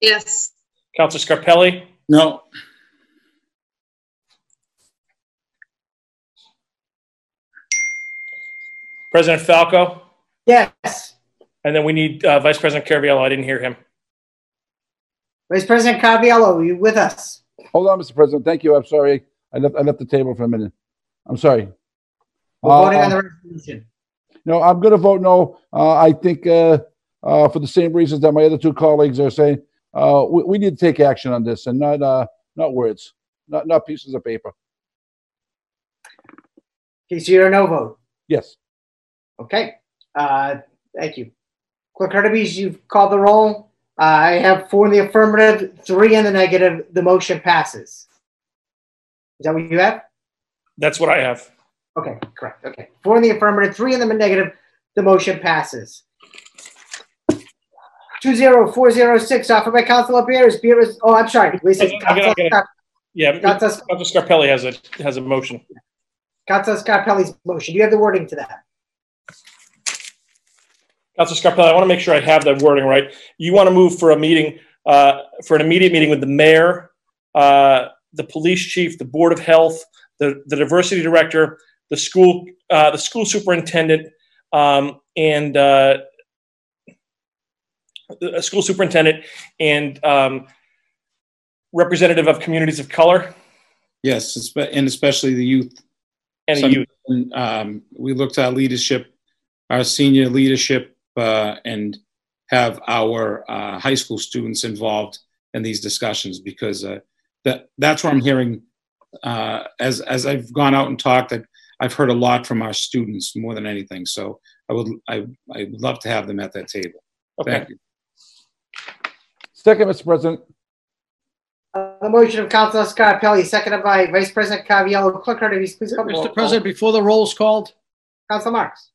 Yes. Council Scarpelli, No. President Falco, Yes. and then we need uh, Vice President Caraviello. I didn't hear him. Vice President Caraviello, are you with us? Hold on, Mr. President. Thank you. I'm sorry. I left, I left the table for a minute. I'm sorry. We're voting on Uh, the resolution. No, I'm going to vote no. Uh, I think uh, uh, for the same reasons that my other two colleagues are saying, uh, we, we need to take action on this and not uh, not words, not not pieces of paper. Okay, so you're a no vote. Yes. Okay. Uh, thank you. Clerk Kirby, you've called the roll. Uh, I have four in the affirmative, three in the negative. The motion passes. Is that what you have? That's what I have. Okay, correct. Okay. Four in the affirmative, three in the negative. The motion passes. 20406, offered by Councilor Bears. Bears, oh, I'm sorry. Wait a second. I gotta- I gotta- Yeah, Councilor Scarpelli has a has a motion. Councilor Scarpelli's motion. Do you have the wording to that? Council Scarpelli, I want to make sure I have that wording right. You want to move for a meeting, uh, for an immediate meeting with the mayor, uh, the police chief, the board of health, the, the diversity director, the school, uh, the school superintendent, um, and, uh, the school superintendent and, um, representative of communities of color Yes, and especially the youth. and the youth. Um, we look to our leadership, our senior leadership, uh, and have our uh, high school students involved in these discussions because uh, that that's where I'm hearing uh, as as I've gone out and talked. That I've heard a lot from our students more than anything. So I would I I would love to have them at that table. Okay. Thank you. Second, Mr. President. Uh, the motion of Councilor Scarpelli, seconded by Vice President Caraviello. Clerk please come. the roll. Mr. President, before the roll's called, Councilor Marks.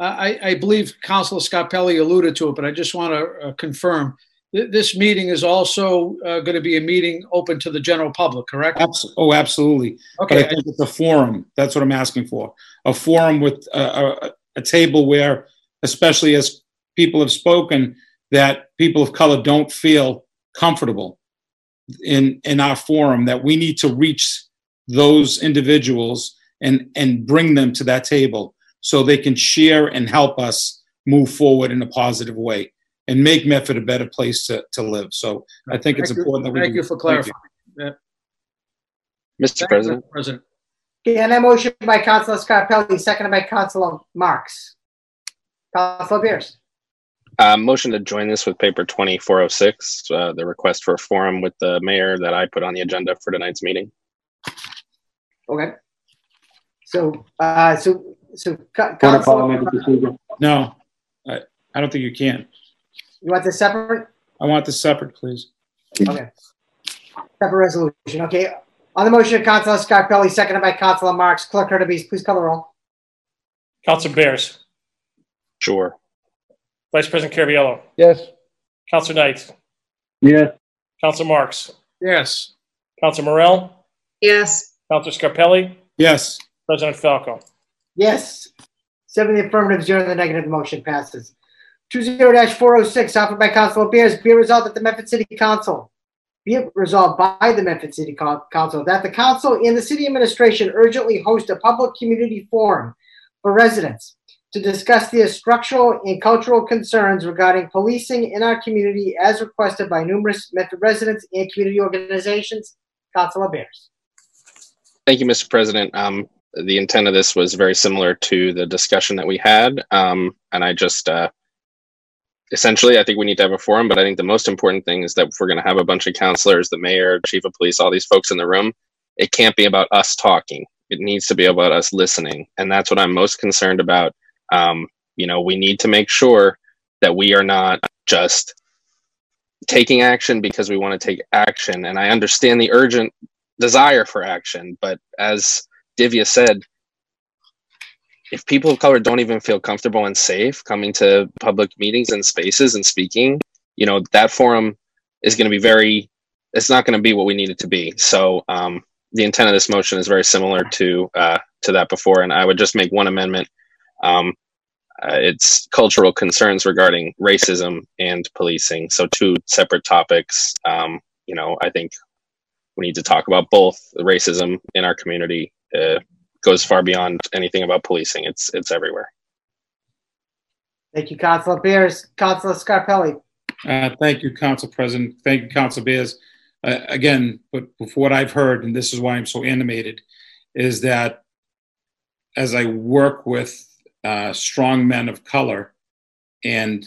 Uh, I, I believe Councilor Scarpelli alluded to it, but I just want to uh, confirm. Th- This meeting is also going to be a meeting open to the general public, correct? Abs- oh, absolutely. But Okay. I think it's a forum. That's what I'm asking for. A forum with a, a, a table where, especially as people have spoken, that people of color don't feel comfortable in in our forum. That we need to reach those individuals and and bring them to that table so they can share and help us move forward in a positive way and make Medford a better place to, to live. So I think it's Thank you- important that we Thank do- you for thank you. clarifying. Mr. Yeah. Thank you, President, Mr. President. Okay, and that motion by Councilor Scarpelli, seconded by Councilor Marks. Councilor Bears. uh, motion to join this with paper 2406, uh, the request for a forum with the mayor that I put on the agenda for tonight's meeting. Okay. So, uh, so, so, Co- Point of Councilor, parliamentary procedure. No, I, I don't think you can. you want this separate? I want this separate, please. Okay. Separate resolution, okay. On the motion of Councilor Scarpelli, seconded by Councilor Marks. Clerk Kirby, please call the roll. Council Bears, Sure. Vice President Caraviello, Yes. Council Knight, Yes. Council Marks, Yes. Council Morell, Yes. Council Scarpelli, Yes. President Falco. Yes. Seven the affirmative, zero the negative, The motion passes. 20-406, offered by Councilor Bears, be resolved that the Medford City Council. Be it resolved by the Medford City Council that the council and the city administration urgently host a public community forum for residents to discuss the structural and cultural concerns regarding policing in our community as requested by numerous Medford residents and community organizations. Councilor Bears. Thank you, Mr. President. Um, the intent of this was very similar to the discussion that we had. Um, and I just, uh, essentially, I think we need to have a forum, but I think the most important thing is that if we're going to have a bunch of counselors, the mayor, chief of police, all these folks in the room, it can't be about us talking. It needs to be about us listening. And that's what I'm most concerned about um, you know, we need to make sure that we are not just taking action because we want to take action. And I understand the urgent desire for action, but as Divya said, if people of color don't even feel comfortable and safe coming to public meetings and spaces and speaking, you know, that forum is going to be very, it's not going to be what we need it to be. So um, the intent of this motion is very similar to uh, to that before, and I would just make one amendment um, uh, it's cultural concerns regarding racism and policing. So two separate topics. Um, you know, I think we need to talk about both. Racism in our community uh, goes far beyond anything about policing. It's it's everywhere. Thank you, Councilor Bears. Councilor Scarpelli. Uh, thank you, Council President. Thank you, Council Bears. Uh, again, but for what I've heard, and this is why I'm so animated, is that as I work with uh, strong men of color, and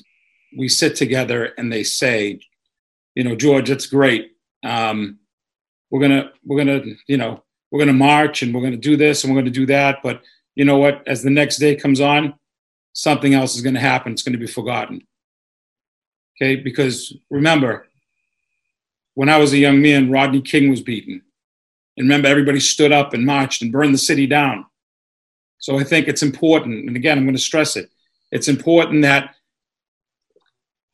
we sit together and they say, you know, George, it's great. Um, we're gonna we're gonna you know we're gonna march and we're gonna do this and we're gonna do that, but you know what? As the next day comes on, something else is gonna happen. It's gonna be forgotten. Okay, because remember, when I was a young man, Rodney King was beaten. And remember, everybody stood up and marched and burned the city down. So I think it's important, and again, I'm going to stress it. It's important that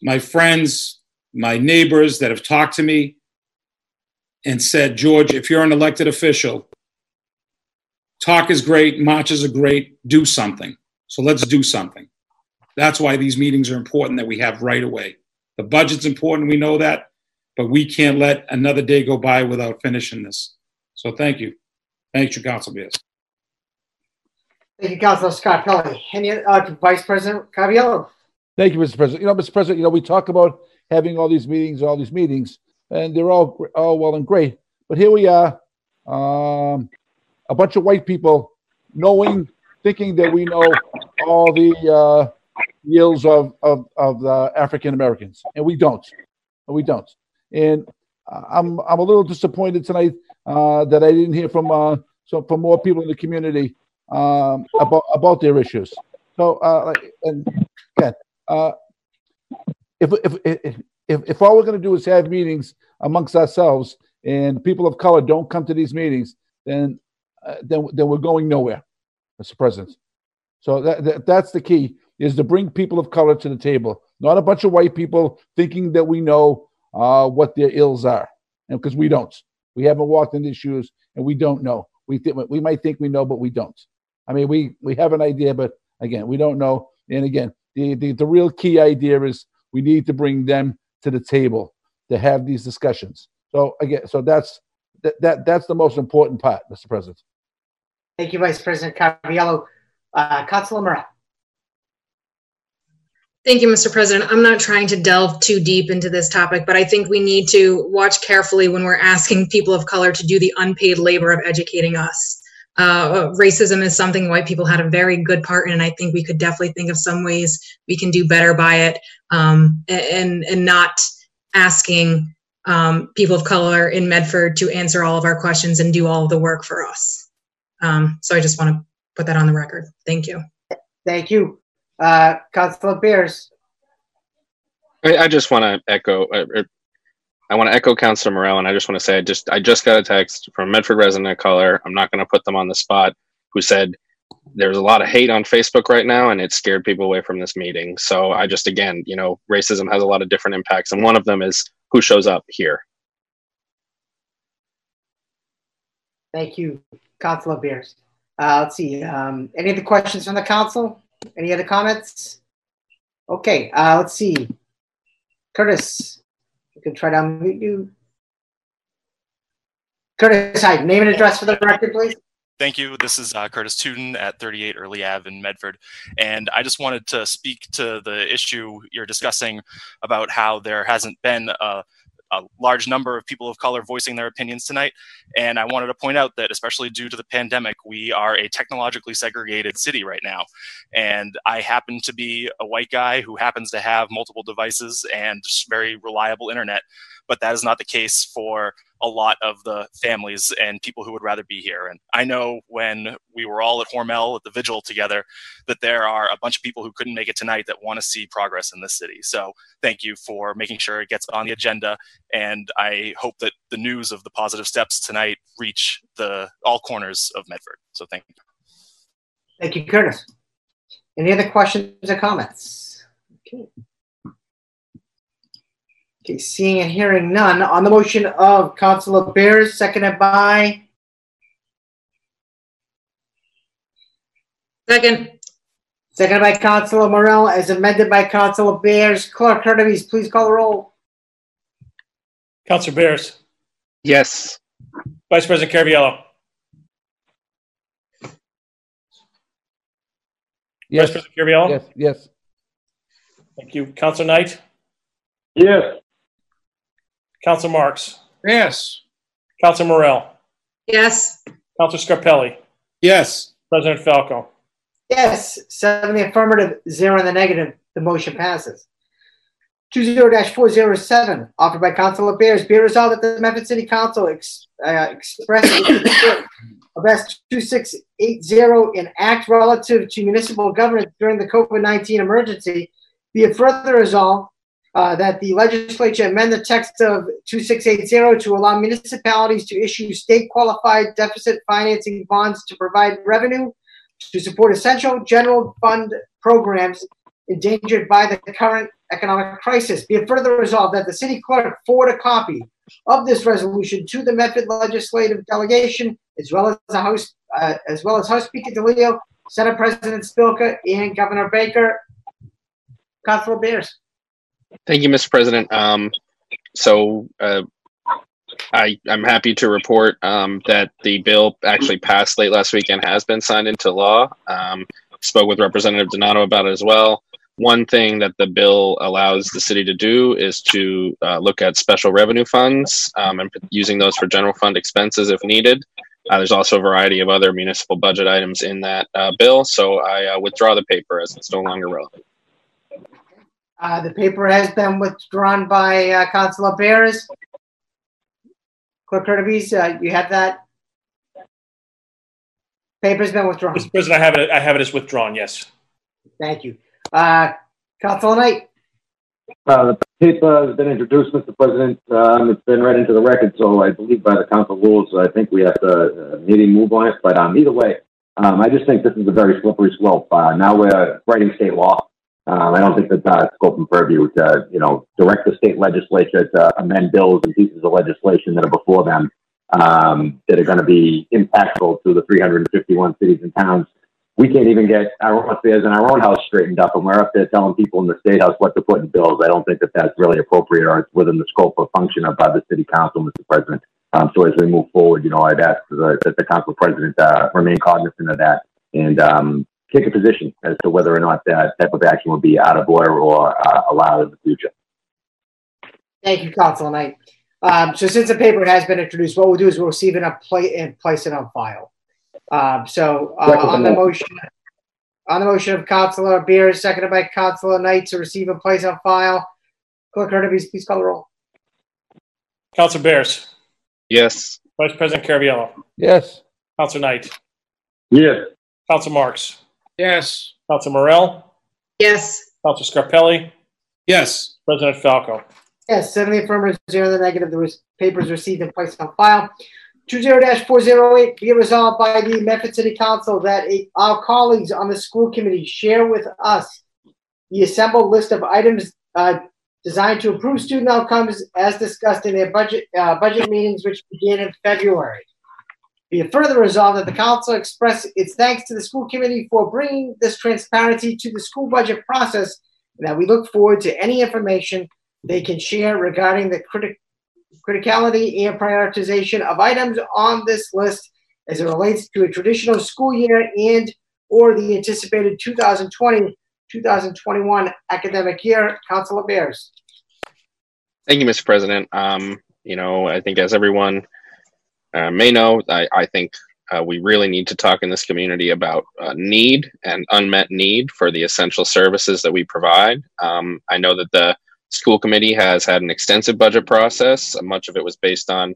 my friends, my neighbors that have talked to me and said, George, if you're an elected official, talk is great, marches are great, do something. So let's do something. That's why these meetings are important that we have right away. The budget's important, we know that, but we can't let another day go by without finishing this. So thank you. Thank you, Council Bears. Thank you, Councilor Scarpelli. Any, uh, Vice President Caraviello. Thank you, Mr. President. You know, Mr. President, you know, we talk about having all these meetings, all these meetings, and they're all all well and great. But here we are, um, a bunch of white people knowing, thinking that we know all the uh, ills of of, of the African Americans, and we don't. We don't. And I'm I'm a little disappointed tonight uh, that I didn't hear from uh, so from more people in the community um, about about their issues. So, uh, and again, uh, if, if if if if all we're going to do is have meetings amongst ourselves, and people of color don't come to these meetings, then uh, then then we're going nowhere, Mr. President. So that, that that's the key is to bring people of color to the table, not a bunch of white people thinking that we know uh, what their ills are, because we don't, we haven't walked in these shoes, and we don't know. We th- we might think we know, but we don't. I mean, we we have an idea, but again, we don't know. And again, the, the, the real key idea is we need to bring them to the table to have these discussions. So again, so that's that, that that's the most important part, Mr. President. Thank you, Vice President Caraviello. Uh, Councilor Morell. Thank you, Mr. President. I'm not trying to delve too deep into this topic, but I think we need to watch carefully when we're asking people of color to do the unpaid labor of educating us uh, racism is something white people had a very good part in, and I think we could definitely think of some ways we can do better by it, um, and and not asking um, people of color in Medford to answer all of our questions and do all of the work for us. Um, so I just want to put that on the record. Thank you. Thank you, uh, Councilor Bears. I, I just want to echo. Uh, I want to echo Councilor Morell, and I just want to say I just I just got a text from Medford resident of color. I'm not going to put them on the spot. Who said there's a lot of hate on Facebook right now, and it scared people away from this meeting. So I just again, you know, racism has a lot of different impacts, and one of them is who shows up here. Thank you, Councilor Bears. Uh, let's see. Um, any other questions from the council? Any other comments? Okay. Uh, let's see. Curtis. You can try to unmute you. Curtis Hyde, name and address for the record, please. Thank you. This is uh, Curtis Tuden at 38 Early Ave in Medford. And I just wanted to speak to the issue you're discussing about how there hasn't been a, a large number of people of color voicing their opinions tonight. And I wanted to point out that, especially due to the pandemic, we are a technologically segregated city right now. And I happen to be a white guy who happens to have multiple devices and very reliable internet but that is not the case for a lot of the families and people who would rather be here. And I know when we were all at Hormel at the vigil together that there are a bunch of people who couldn't make it tonight that want to see progress in this city. So thank you for making sure it gets on the agenda. And I hope that the news of the positive steps tonight reach the all corners of Medford. So thank you. Thank you, Curtis. Any other questions or comments? Okay. Okay, seeing and hearing none. On the motion of Councilor Bears, seconded by Second. Seconded by Councilor Morell, as amended by Councilor Bears. Clerk Hurtubise, please call the roll. Councilor Bears. Yes. Vice President Caraviello. Yes. Vice President Caraviello. Yes, yes. Thank you. Councilor Knight. Yes. Councilor Marks. Yes. Councilor Morell. Yes. Councilor Scarpelli. Yes. President Falco. Yes, seven in the affirmative, zero in the negative. The motion passes. 20-407, offered by Councilor Bears. Be resolved that the Medford City Council ex, uh, expresses of S 2680 in act relative to municipal governance during the COVID-19 emergency. Be it further resolved uh, that the legislature amend the text of 2680 to allow municipalities to issue state qualified deficit financing bonds to provide revenue to support essential general fund programs endangered by the current economic crisis. Be it further resolved that the city clerk forward a copy of this resolution to the Medford legislative delegation, as well as the House, uh, as well as House Speaker DeLeo, Senate President Spilka, and Governor Baker. Councilor Bears. Thank you, Mr. President. Um, so uh, I, I'm happy to report um, that the bill actually passed late last week and has been signed into law. Um, spoke with Representative Donato about it as well. One thing that the bill allows the city to do is to uh, look at special revenue funds um, and using those for general fund expenses if needed. Uh, there's also a variety of other municipal budget items in that uh, bill, so I uh, withdraw the paper as it's no longer relevant. Uh, the paper has been withdrawn by uh, Councilor Bears. Clerk Hurtubise, uh, you have that? Paper's been withdrawn. Mr. President, I have it. I have it as withdrawn. Yes. Thank you. Uh, Councilor Knight. Uh, the paper has been introduced, Mr. President. Um, it's been read into the record, so I believe by the council rules, I think we have to uh, maybe move on it. But um, either way, um, I just think this is a very slippery slope. Uh, now we're writing state law. Um, I don't think that uh, scope and purview to, you know, direct the state legislature to amend bills and pieces of legislation that are before them um, that are going to be impactful to the 351 cities and towns. We can't even get our own affairs in our own house straightened up, and we're up there telling people in the state house what to put in bills. I don't think that that's really appropriate or it's within the scope of function of uh, the city council, Mr. President. Um, so as we move forward, you know, I'd ask the, that the council president uh, remain cognizant of that and um, take a position as to whether or not that type of action would be out of order or uh, allowed in the future. Thank you, Councilor Knight. Um, so since the paper has been introduced, what we'll do is we'll receive it up play and place it on file. Um, so uh, on the motion, on the motion of Councilor Bears, seconded by Councilor Knight to receive and place on file. Clerk Hurtubise, please call the roll. Councilor Bears. Yes. Vice President Caraviello. Yes. Councilor Knight. Yes. Councilor Marks. Yes. Councilor Morell. Yes. Councilor Scarpelli. Yes. President Falco. Yes, seven in the affirmative, zero in the negative. The res- papers received and placed on file. 20-408, be it resolved by the Medford City Council that a- our colleagues on the school committee share with us the assembled list of items uh, designed to improve student outcomes as discussed in their budget uh, budget meetings, which began in February. Be it further resolved that the council express its thanks to the school committee for bringing this transparency to the school budget process, and that we look forward to any information they can share regarding the critic criticality and prioritization of items on this list as it relates to a traditional school year and or the anticipated 2020-2021 academic year. Councilor Bears. Thank you, Mr. President. Um, you know, I think as everyone uh, may know, I, I think uh, we really need to talk in this community about uh, need and unmet need for the essential services that we provide. Um, I know that the school committee has had an extensive budget process. Much of it was based on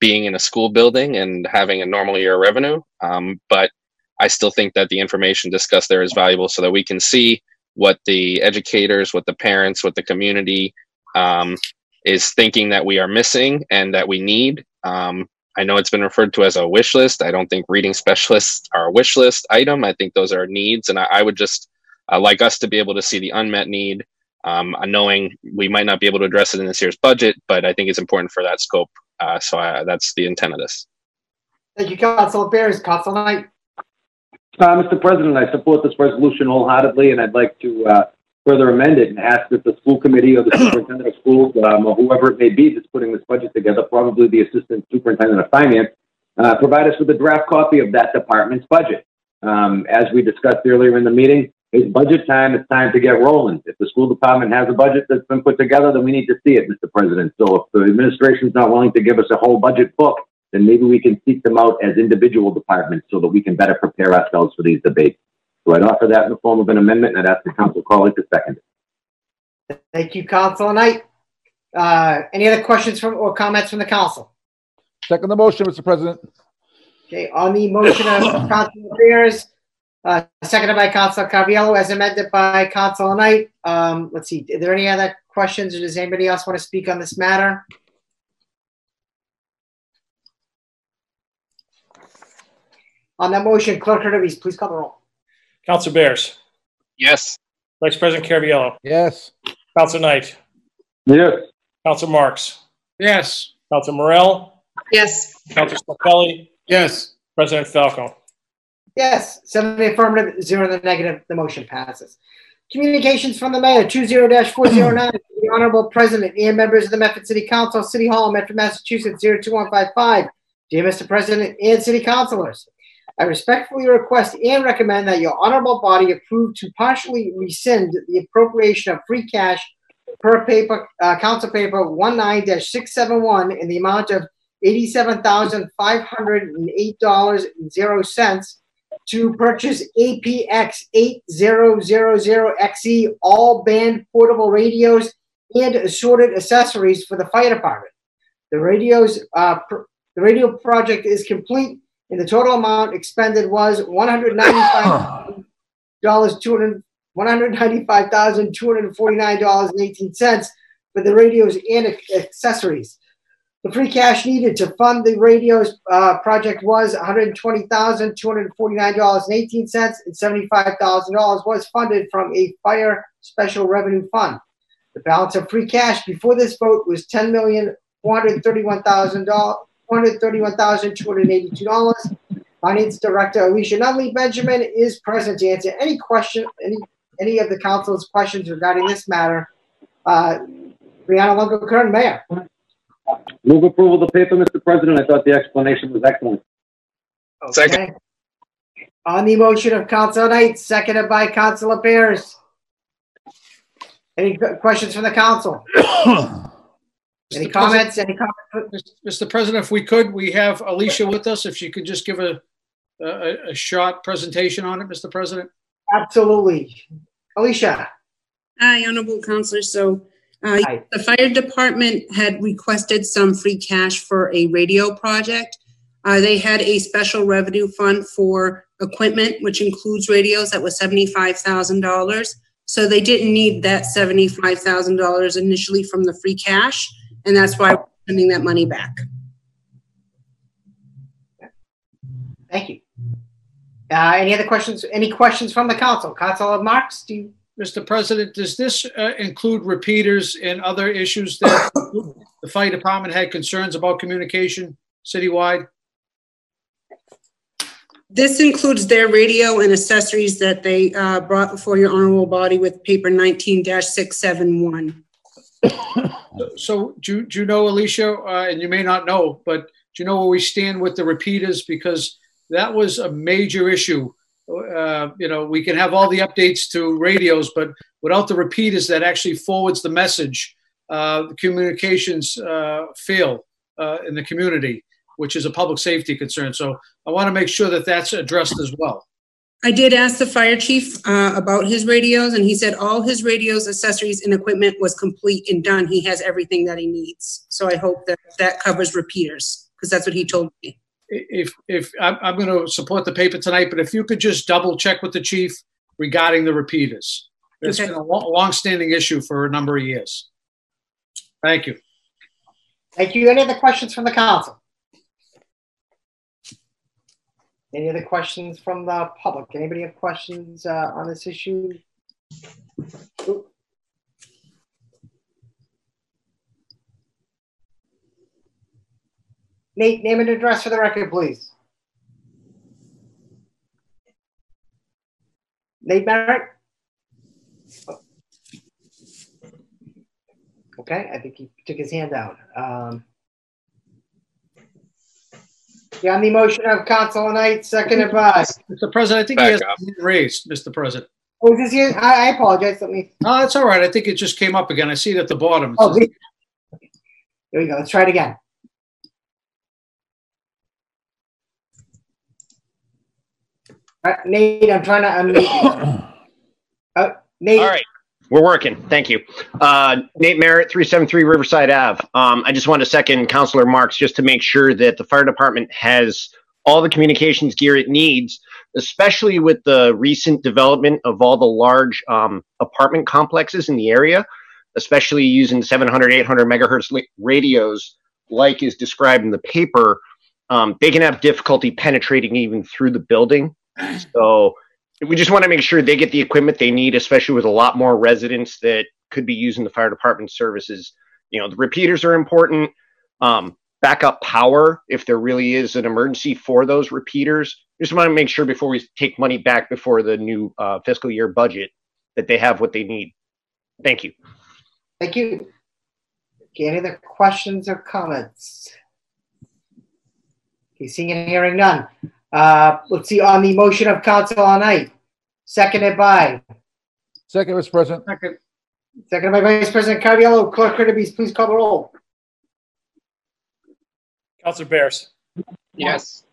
being in a school building and having a normal year of revenue. Um, but I still think that the information discussed there is valuable so that we can see what the educators, what the parents, what the community um, is thinking that we are missing and that we need. Um, I know it's been referred to as a wish list. I don't think reading specialists are a wish list item. I think those are needs, and I, I would just uh, like us to be able to see the unmet need, um, knowing we might not be able to address it in this year's budget, but I think it's important for that scope. Uh, so I, that's the intent of this. Thank you, Council Bears. Council Knight. Uh, Mr. President, I support this resolution wholeheartedly, and I'd like to uh, further amend it and ask that the school committee or the superintendent of schools, um, or whoever it may be that's putting this budget together, probably the assistant superintendent of finance, uh, provide us with a draft copy of that department's budget. Um, as we discussed earlier in the meeting, it's budget time. It's time to get rolling. If the school department has a budget that's been put together, then we need to see it, Mr. President. So if the administration is not willing to give us a whole budget book, then maybe we can seek them out as individual departments so that we can better prepare ourselves for these debates. So I'd offer that in the form of an amendment, and I'd ask the council colleague to second it. Thank you, Council Knight. Uh, any other questions from or comments from the council? Second the motion, Mr. President. Okay, on the motion of Council Bears, uh, seconded by Council Caraviello, as amended by Council Knight. Um, let's see, are there any other questions, or does anybody else want to speak on this matter? On that motion, Clerk Hurtubise, please call the roll. Councilor Bears. Yes. Vice President Caraviello. Yes. Councilor Knight. Yes. Councilor Marks. Yes. Councilor Morell. Yes. Councilor Scarpelli. Yes. President Falco. Yes, seven in the affirmative, zero in the negative. The motion passes. Communications from the mayor, 20-409, the Honorable President and members of the Medford City Council, City Hall, Medford, Massachusetts, 02155. Dear Mr. President and City Councilors, I respectfully request and recommend that your honorable body approve to partially rescind the appropriation of free cash per paper, uh, council paper 19-671 in the amount of $87,508.00 to purchase APX 8000XE all band portable radios and assorted accessories for the fire department. The radios, uh, pr- the radio project is complete and the total amount expended was one hundred ninety-five dollars, two hundred, one hundred ninety-five thousand, two hundred forty-nine dollars and eighteen cents for the radios and accessories. The free cash needed to fund the radios uh, project was one hundred twenty thousand, two hundred forty-nine dollars and eighteen cents, and seventy-five thousand dollars was funded from a fire special revenue fund. The balance of free cash before this vote was ten million, four hundred thirty-one thousand dollars, $431,282. Finance Director Alicia Nunley Benjamin is present to answer any question, any any of the council's questions regarding this matter. Uh, Breanna Lungo-Koehn, Mayor. Move approval of the paper, Mr. President. I thought the explanation was excellent. Second. On the motion of Council Knight, seconded by Councilor Bears. Any questions from the council? Any Mr. comments? Any comments? Mr. President, if we could, we have Alicia with us. If she could just give a, a, a short presentation on it, Mr. President. Absolutely. Alicia. Hi, Honorable Counselor. So uh, the fire department had requested some free cash for a radio project. Uh, They had a special revenue fund for equipment, which includes radios, that was $75,000. So they didn't need that $75,000 initially from the free cash, and that's why we're sending that money back. Thank you. Uh, any other questions? Any questions from the council? Councilor Marks, do you? Mr. President, does this uh, include repeaters and other issues that the fire department had concerns about communication citywide? This includes their radio and accessories that they uh, brought before your honorable body with paper 19-671. So do, you- do you know, Alicia, uh, and you may not know, but do you know where we stand with the repeaters? Because that was a major issue. Uh, you know, we can have all the updates to radios, but without the repeaters that actually forwards the message, uh, the communications uh, fail uh, in the community, which is a public safety concern. So I want to make sure that that's addressed as well. I did ask the fire chief uh, about his radios, and he said all his radios, accessories, and equipment was complete and done. He has everything that he needs. So I hope that that covers repeaters because that's what he told me. If if I'm, I'm going to support the paper tonight, but if you could just double check with the chief regarding the repeaters, it's Okay. been a lo- long-standing issue for a number of years. Thank you. Thank you. Any other questions from the council? Any other questions from the public? Anybody have questions uh, on this issue? Oop. Nate, name and address for the record, please. Nate Barrett? Okay, I think he took his hand out. Um, yeah, on the motion of Council Knight, seconded by. Mr. President, I think he Back has up. his hand raised, Mr. President. Oh, is this here? I, I apologize. Let me. No, that's all right. I think it just came up again. I see it at the bottom. Oh, here we go. Let's try it again. All right, Nate, I'm trying to unmute. Uh, Nate. All right. We're working. Thank you. Uh, Nate Merritt, 373 Riverside Ave. Um, I just want to second Councilor Marks just to make sure that the fire department has all the communications gear it needs, especially with the recent development of all the large um, apartment complexes in the area, especially using 700, 800 megahertz radios, like is described in the paper. Um, they can have difficulty penetrating even through the building. So we just want to make sure they get the equipment they need, especially with a lot more residents that could be using the fire department services. You know, the repeaters are important. Um, backup power, if there really is an emergency for those repeaters. Just want to make sure before we take money back before the new uh, fiscal year budget that they have what they need. Thank you. Thank you. Okay, any other questions or comments? Okay, seeing and hearing none. Uh, let's see, on the motion of Council on Knight, seconded by, Second, Mr. President. seconded by Vice President Caraviello. Clerk Kirby, please call the roll. Counselor Bears. Yes.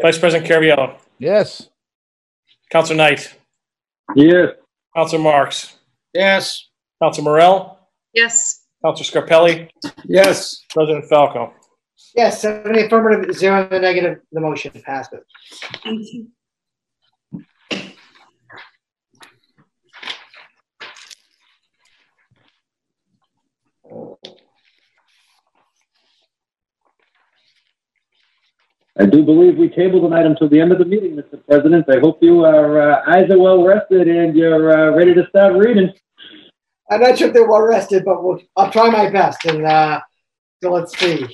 Vice President Caraviello. Yes. Counselor Knight. Yes. Counselor Marks. Yes. Counselor Morell. Yes. Counselor Scarpelli. Yes. President Falco. Yes, seven in the affirmative, zero in the negative, the motion passes. Thank you. I do believe we tabled an item till the end of the meeting, Mr. President. I hope you are, uh, eyes are well rested and you're uh, ready to start reading. I'm not sure if they're well rested, but we'll, I'll try my best. And uh, so let's see.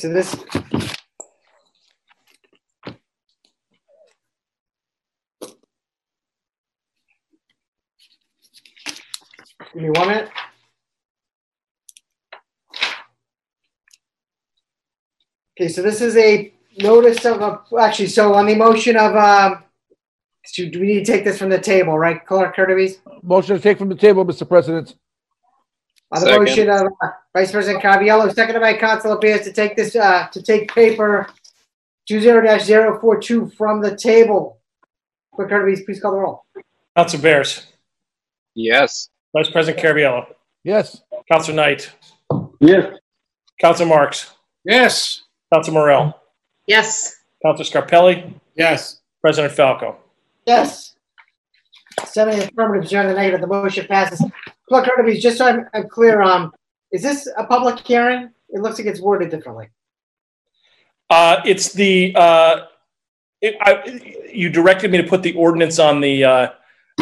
So this. Give me one minute. Okay, so this is a notice of, a- actually, so on the motion of, um, do we need to take this from the table, right, Clerk Curtis? Motion to take from the table, Mr. President. On the Second. motion of uh, Vice President Caraviello, seconded by Councilor Bears to take this, uh, to take paper two zero dash zero four two from the table. Clerk Curtis, please call the roll. Counselor Bears. Yes. Vice President Caraviello. Yes. Counselor Knight. Yes. Counselor Marks. Yes. Counselor Morell. Yes. Counselor Scarpelli. Yes. President Falco. Yes. Seven in affirmative, zero in the negative, the motion passes. Clerk Curtis, just so I'm, I'm clear, um, is this a public hearing? It looks like it's worded differently. Uh, it's the, uh, it, I, you directed me to put the ordinance on the, uh,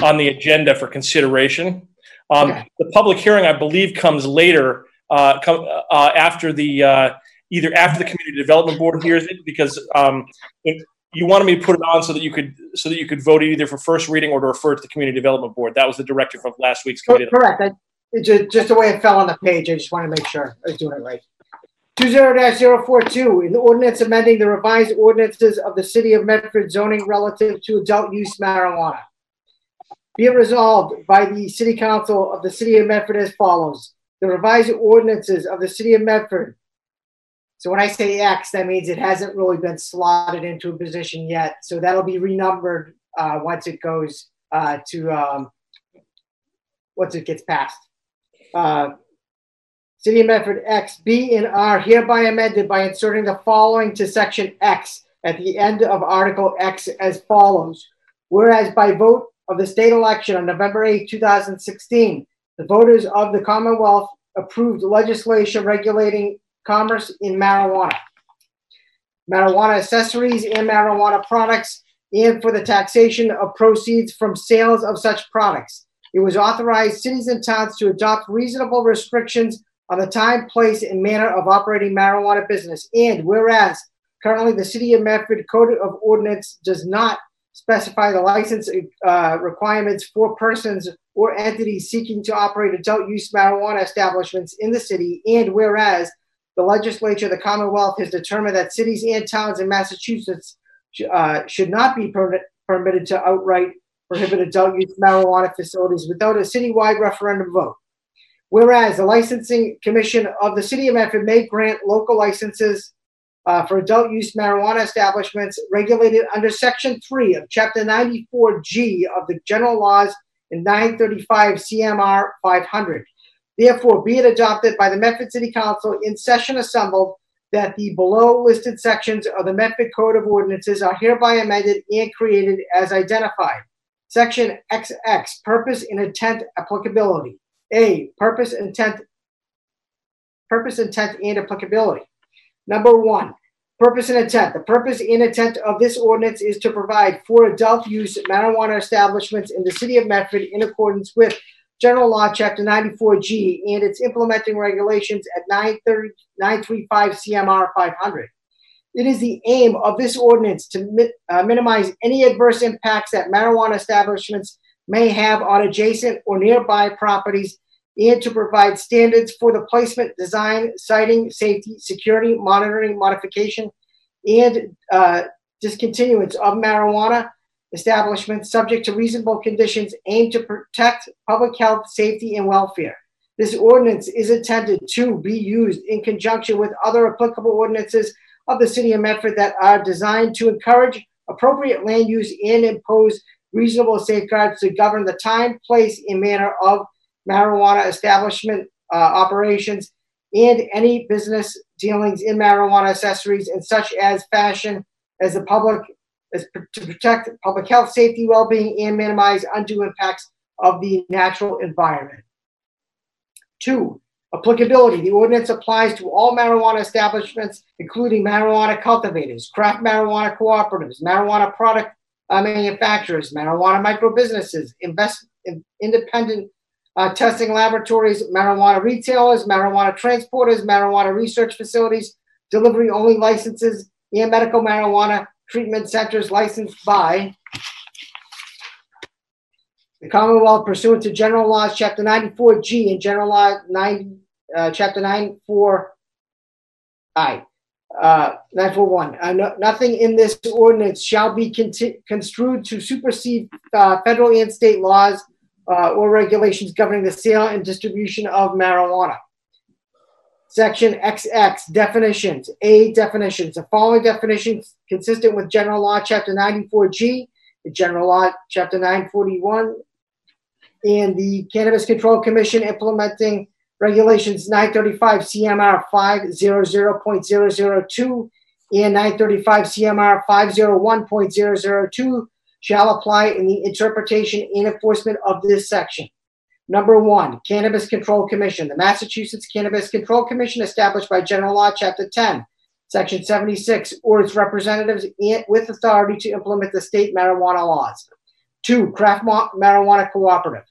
on the agenda for consideration. Um, the public hearing, I believe, comes later, uh, come, uh, after the, uh, either after the community development board hears it, because, um, it, you wanted me to put it on so that you could so that you could vote either for first reading or to refer to the community development board. That was the directive of last week's oh, committee. Correct. I, just, just the way it fell on the page. I just want to make sure I was doing it right. 20-042, in the ordinance amending the revised ordinances of the city of Medford zoning relative to adult use marijuana. Be it resolved by the city council of the city of Medford as follows. The revised ordinances of the city of Medford. So when I say X, that means it hasn't really been slotted into a position yet. So that'll be renumbered uh, once it goes uh, to, um, once it gets passed. Uh, City of Medford X, B and R hereby amended by inserting the following to section X at the end of Article X as follows. Whereas by vote of the state election on November 8, 2016, the voters of the Commonwealth approved legislation regulating commerce in marijuana, marijuana accessories, and marijuana products, and for the taxation of proceeds from sales of such products. It was authorized cities and towns to adopt reasonable restrictions on the time, place, and manner of operating marijuana business. And whereas currently the City of Medford Code of Ordinance does not specify the license uh, requirements for persons or entities seeking to operate adult use marijuana establishments in the city. And whereas the legislature of the Commonwealth has determined that cities and towns in Massachusetts uh, should not be per- permitted to outright prohibit adult use marijuana facilities without a citywide referendum vote. Whereas the licensing commission of the city of Medford may grant local licenses uh, for adult use marijuana establishments regulated under section 3 of chapter 94g of the general laws in 935 cmr 500 therefore be it adopted by the medford city council in session assembled that the below listed sections of the medford code of ordinances are hereby amended and created as identified section xx purpose and intent applicability a, purpose, intent, purpose, intent, and applicability. Number one, purpose and intent. The purpose and intent of this ordinance is to provide for adult use marijuana establishments in the city of Medford in accordance with General Law, Chapter 94G, and its implementing regulations at 935 CMR 500. It is the aim of this ordinance to mi- uh, minimize any adverse impacts that marijuana establishments may have on adjacent or nearby properties and to provide standards for the placement, design, siting, safety, security, monitoring, modification, and uh, discontinuance of marijuana establishments subject to reasonable conditions aimed to protect public health, safety, and welfare. This ordinance is intended to be used in conjunction with other applicable ordinances of the City of Medford that are designed to encourage appropriate land use and impose reasonable safeguards to govern the time, place, and manner of marijuana establishment uh, operations and any business dealings in marijuana accessories and such as fashion as the public as to protect public health, safety, well-being, and minimize undue impacts of the natural environment. Two, applicability. The ordinance applies to all marijuana establishments, including marijuana cultivators, craft marijuana cooperatives, marijuana product uh, manufacturers, marijuana micro businesses, invest, in, independent uh, testing laboratories, marijuana retailers, marijuana transporters, marijuana research facilities, delivery only licenses, and medical marijuana treatment centers licensed by the Commonwealth pursuant to General Laws, Chapter 94G and General Law 9, uh, Chapter 94I uh, 941. Uh, no, nothing in this ordinance shall be construed to supersede uh, federal and state laws uh, or regulations governing the sale and distribution of marijuana. Section XX definitions. A definitions. The following definitions consistent with General Law Chapter 94G, the General Law Chapter 94I, and the Cannabis Control Commission implementing regulations 935 CMR 500.002 and 935 CMR 501.002 shall apply in the interpretation and enforcement of this section. Number one, Cannabis Control Commission. The Massachusetts Cannabis Control Commission, established by General Law, Chapter 10, Section 76, or its representatives with authority to implement the state marijuana laws. Two, Craft Marijuana Cooperative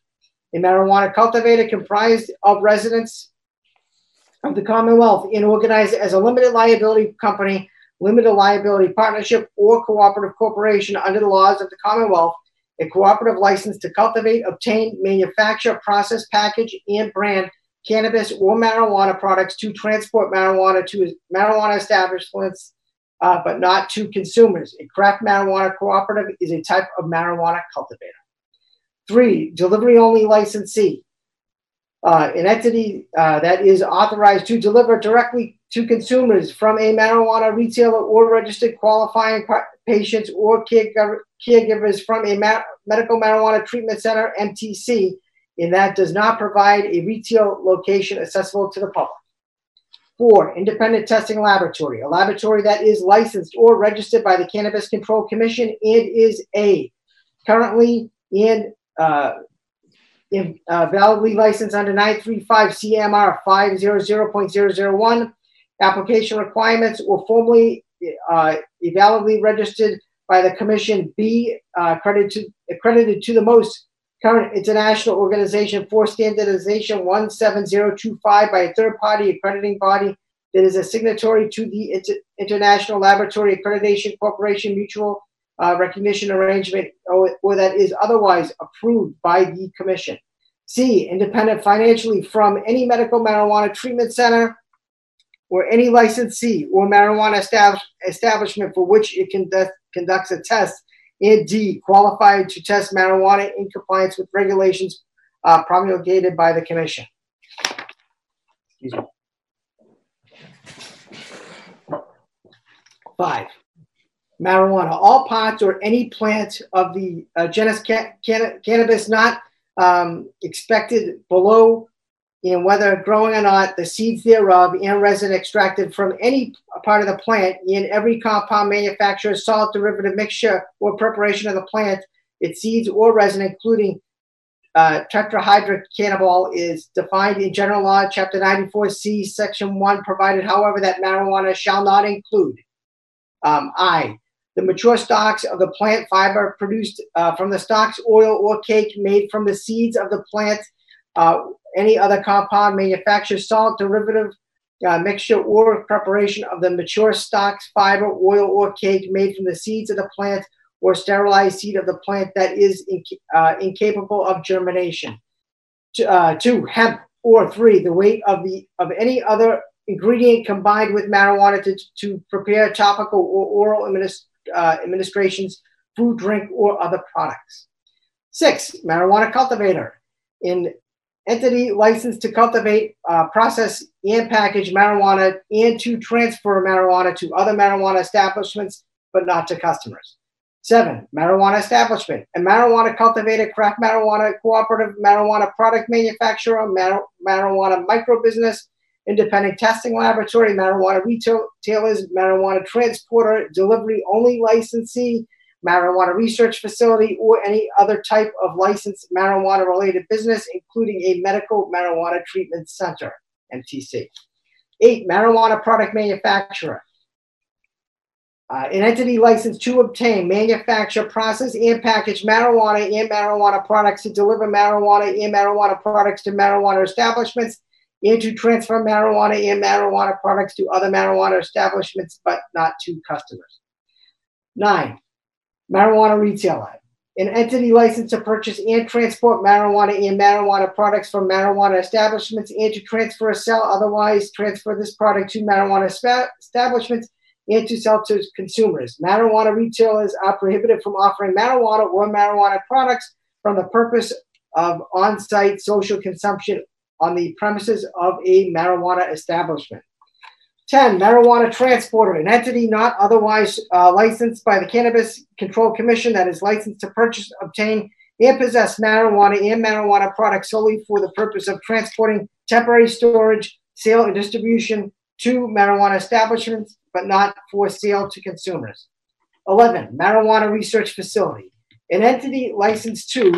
a marijuana cultivator comprised of residents of the Commonwealth and organized as a limited liability company limited liability partnership, or cooperative corporation under the laws of the Commonwealth a cooperative license to cultivate, obtain, manufacture, process, package, and brand cannabis or marijuana products to transport marijuana to marijuana establishments, uh, but not to consumers. A craft marijuana cooperative is a type of marijuana cultivator. Three, delivery only licensee. Uh, an entity uh, that is authorized to deliver directly to consumers from a marijuana retailer or registered qualifying patients or caregivers from a ma- medical marijuana treatment center, MTC, and that does not provide a retail location accessible to the public. Four, independent testing laboratory, a laboratory that is licensed or registered by the Cannabis Control Commission and is a currently and uh, in, uh, validly licensed under 935 CMR 500.001. Application requirements or formally uh, validly registered by the Commission be uh, accredited, to, accredited to the most current international organization for standardization 17025 by a third party accrediting body that is a signatory to the Inter- International Laboratory Accreditation Cooperation Mutual uh, Recognition Arrangement or, or that is otherwise approved by the Commission. C, independent financially from any medical marijuana treatment center or any licensee or marijuana establishment for which it conduct, conducts a test. And D, qualified to test marijuana in compliance with regulations uh, promulgated by the Commission. Excuse me. Five, marijuana. All parts or any plant of the uh, genus ca- can- cannabis not um, expected below in whether growing or not, the seeds thereof and resin extracted from any part of the plant in every compound manufacturer's solid derivative mixture or preparation of the plant, its seeds or resin, including uh, is defined in General Law, Chapter 94C, Section 1, provided, however, that marijuana shall not include. Um, I. The mature stalks of the plant fiber produced uh, from the stalks, oil, or cake made from the seeds of the plant uh, any other compound manufactured salt derivative uh, mixture or preparation of the mature stocks, fiber, oil, or cake made from the seeds of the plant or sterilized seed of the plant that is inc- uh, incapable of germination. Uh, two, hemp. Or three, the weight of the of any other ingredient combined with marijuana to, to prepare topical or oral administ- uh, administrations, food, drink, or other products. Six, marijuana cultivator. In entity licensed to cultivate, uh, process, and package marijuana and to transfer marijuana to other marijuana establishments, but not to customers. Seven, marijuana establishment. A marijuana cultivator, craft marijuana cooperative, marijuana product manufacturer, mar- marijuana microbusiness, independent testing laboratory, marijuana retailers, marijuana transporter, delivery only licensee, marijuana research facility, or any other type of licensed marijuana related business, including a medical marijuana treatment center, MTC. Eight, marijuana product manufacturer. Uh, an entity licensed to obtain, manufacture, process, and package marijuana and marijuana products to deliver marijuana and marijuana products to marijuana establishments and to transfer marijuana and marijuana products to other marijuana establishments, but not to customers. Nine, marijuana retailer, an entity licensed to purchase and transport marijuana and marijuana products from marijuana establishments and to transfer or sell, otherwise transfer this product to marijuana establishments and to sell to consumers. Marijuana retailers are prohibited from offering marijuana or marijuana products from the purpose of on site social consumption on the premises of a marijuana establishment. 10. Marijuana transporter, an entity not otherwise uh, licensed by the Cannabis Control Commission that is licensed to purchase, obtain, and possess marijuana and marijuana products solely for the purpose of transporting, temporary storage, sale, and distribution to marijuana establishments, but not for sale to consumers. 11. Marijuana research facility, an entity licensed to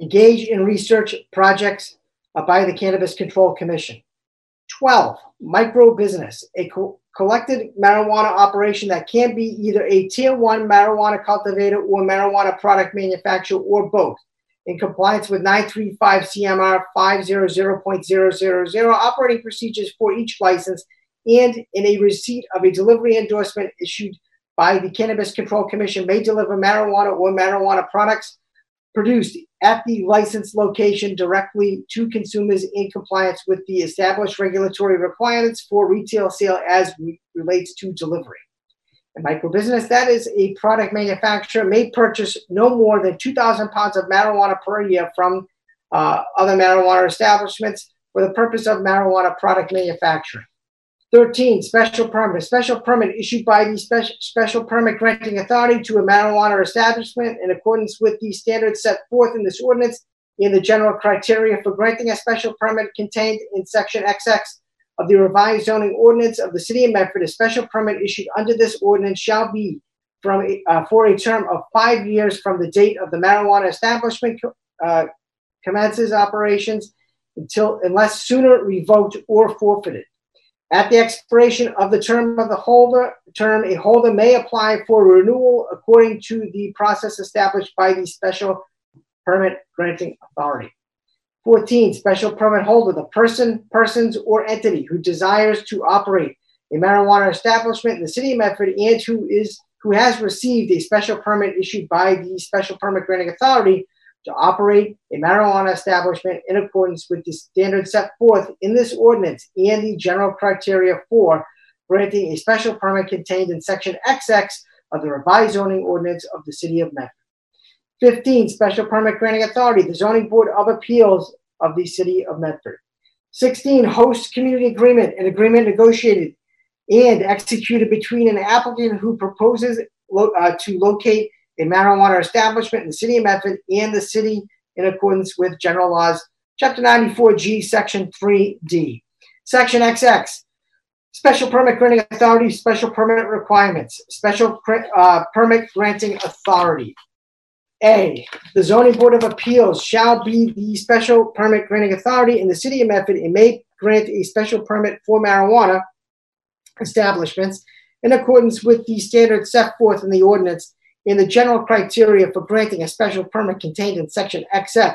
engage in research projects uh, by the Cannabis Control Commission. 12, micro business, a co- collected marijuana operation that can be either a tier one marijuana cultivator or marijuana product manufacturer or both. In compliance with 935 CMR 500.000 operating procedures for each license and in a receipt of a delivery endorsement issued by the Cannabis Control Commission may deliver marijuana or marijuana products produced at the licensed location directly to consumers in compliance with the established regulatory requirements for retail sale as re- relates to delivery. A microbusiness that is a product manufacturer may purchase no more than 2,000 pounds of marijuana per year from uh, other marijuana establishments for the purpose of marijuana product manufacturing. 13, special permit. Special permit issued by the special, special permit granting authority to a marijuana establishment in accordance with the standards set forth in this ordinance and the general criteria for granting a special permit contained in section XX of the revised zoning ordinance of the city of Medford. A special permit issued under this ordinance shall be from uh, for a term of five years from the date of the marijuana establishment uh, commences operations until unless sooner revoked or forfeited. At the expiration of the term of the holder term, a holder may apply for renewal according to the process established by the special permit granting authority. 14. Special permit holder, the person, persons, or entity who desires to operate a marijuana establishment in the city of Medford and who is who has received a special permit issued by the special permit granting authority to operate a marijuana establishment in accordance with the standards set forth in this ordinance and the general criteria for granting a special permit contained in section XX of the revised zoning ordinance of the city of Medford. 15. Special permit granting authority, the zoning board of appeals of the city of Medford. 16. Host community agreement, an agreement negotiated and executed between an applicant who proposes lo- uh, to locate a marijuana establishment in the city of Medford and the city in accordance with general laws, chapter 94G, section 3D. Section XX, special permit granting authority, special permit requirements, special uh, permit granting authority. A, the zoning board of appeals shall be the special permit granting authority in the city of Medford and may grant a special permit for marijuana establishments in accordance with the standards set forth in the ordinance in the general criteria for granting a special permit contained in section XX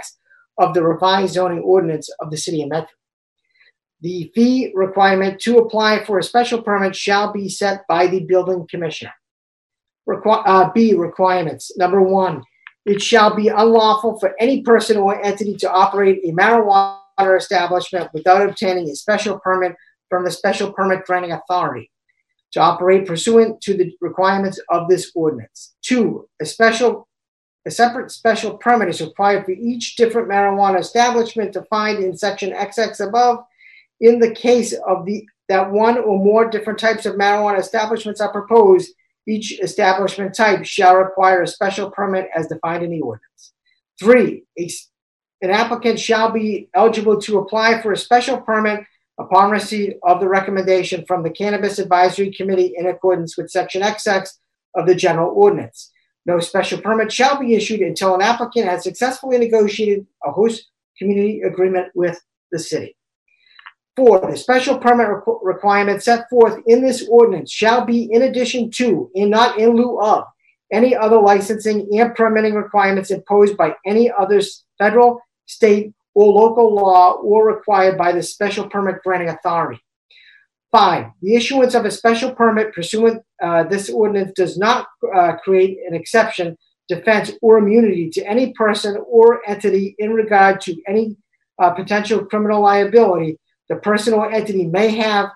of the revised zoning ordinance of the city of Medford. The fee requirement to apply for a special permit shall be set by the building commissioner. Requ- uh, B requirements. Number one, it shall be unlawful for any person or entity to operate a marijuana establishment without obtaining a special permit from the special permit granting authority to operate pursuant to the requirements of this ordinance. Two, a special, a separate special permit is required for each different marijuana establishment defined in section XX above. In the case of the that one or more different types of marijuana establishments are proposed, each establishment type shall require a special permit as defined in the ordinance. Three, a, an applicant shall be eligible to apply for a special permit upon receipt of the recommendation from the Cannabis Advisory Committee in accordance with Section XX of the General Ordinance. No special permit shall be issued until an applicant has successfully negotiated a host community agreement with the city. Four, the special permit requ- requirement set forth in this ordinance shall be in addition to and not in lieu of any other licensing and permitting requirements imposed by any other federal, state, or local law or required by the special permit granting authority. Five, the issuance of a special permit pursuant uh, this ordinance does not uh, create an exception, defense, or immunity to any person or entity in regard to any uh, potential criminal liability the person or entity may have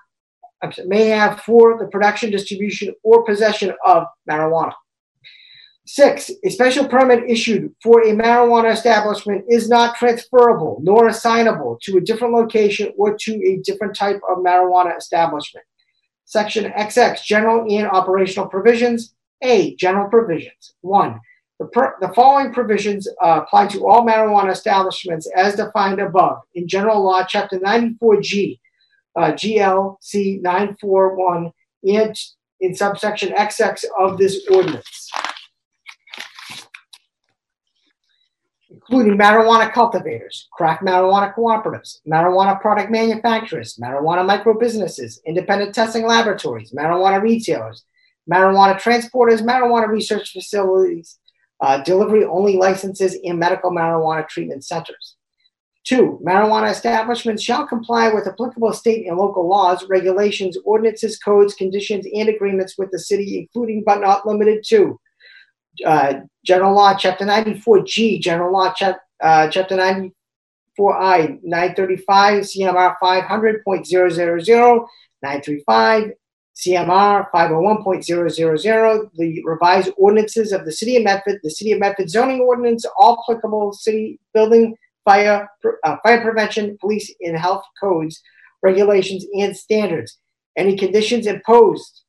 may have for the production, distribution, or possession of marijuana. Six, a special permit issued for a marijuana establishment is not transferable nor assignable to a different location or to a different type of marijuana establishment. Section XX, General and Operational Provisions. A, General Provisions. One, the, per, the following provisions uh, apply to all marijuana establishments as defined above in General Law, Chapter 94G, uh, GLC 94I, and in subsection XX of this ordinance. Including marijuana cultivators, craft marijuana cooperatives, marijuana product manufacturers, marijuana micro businesses, independent testing laboratories, marijuana retailers, marijuana transporters, marijuana research facilities, uh, delivery only licenses, and medical marijuana treatment centers. Two, marijuana establishments shall comply with applicable state and local laws, regulations, ordinances, codes, conditions, and agreements with the city, including but not limited to uh, General Law, Chapter 94G, General Law, uh, Chapter 94I, 935, CMR 500.000, 935, CMR 501.000, the revised ordinances of the City of Medford, the City of Medford zoning ordinance, all applicable city building, fire, uh, fire prevention, police, and health codes, regulations, and standards. Any conditions imposed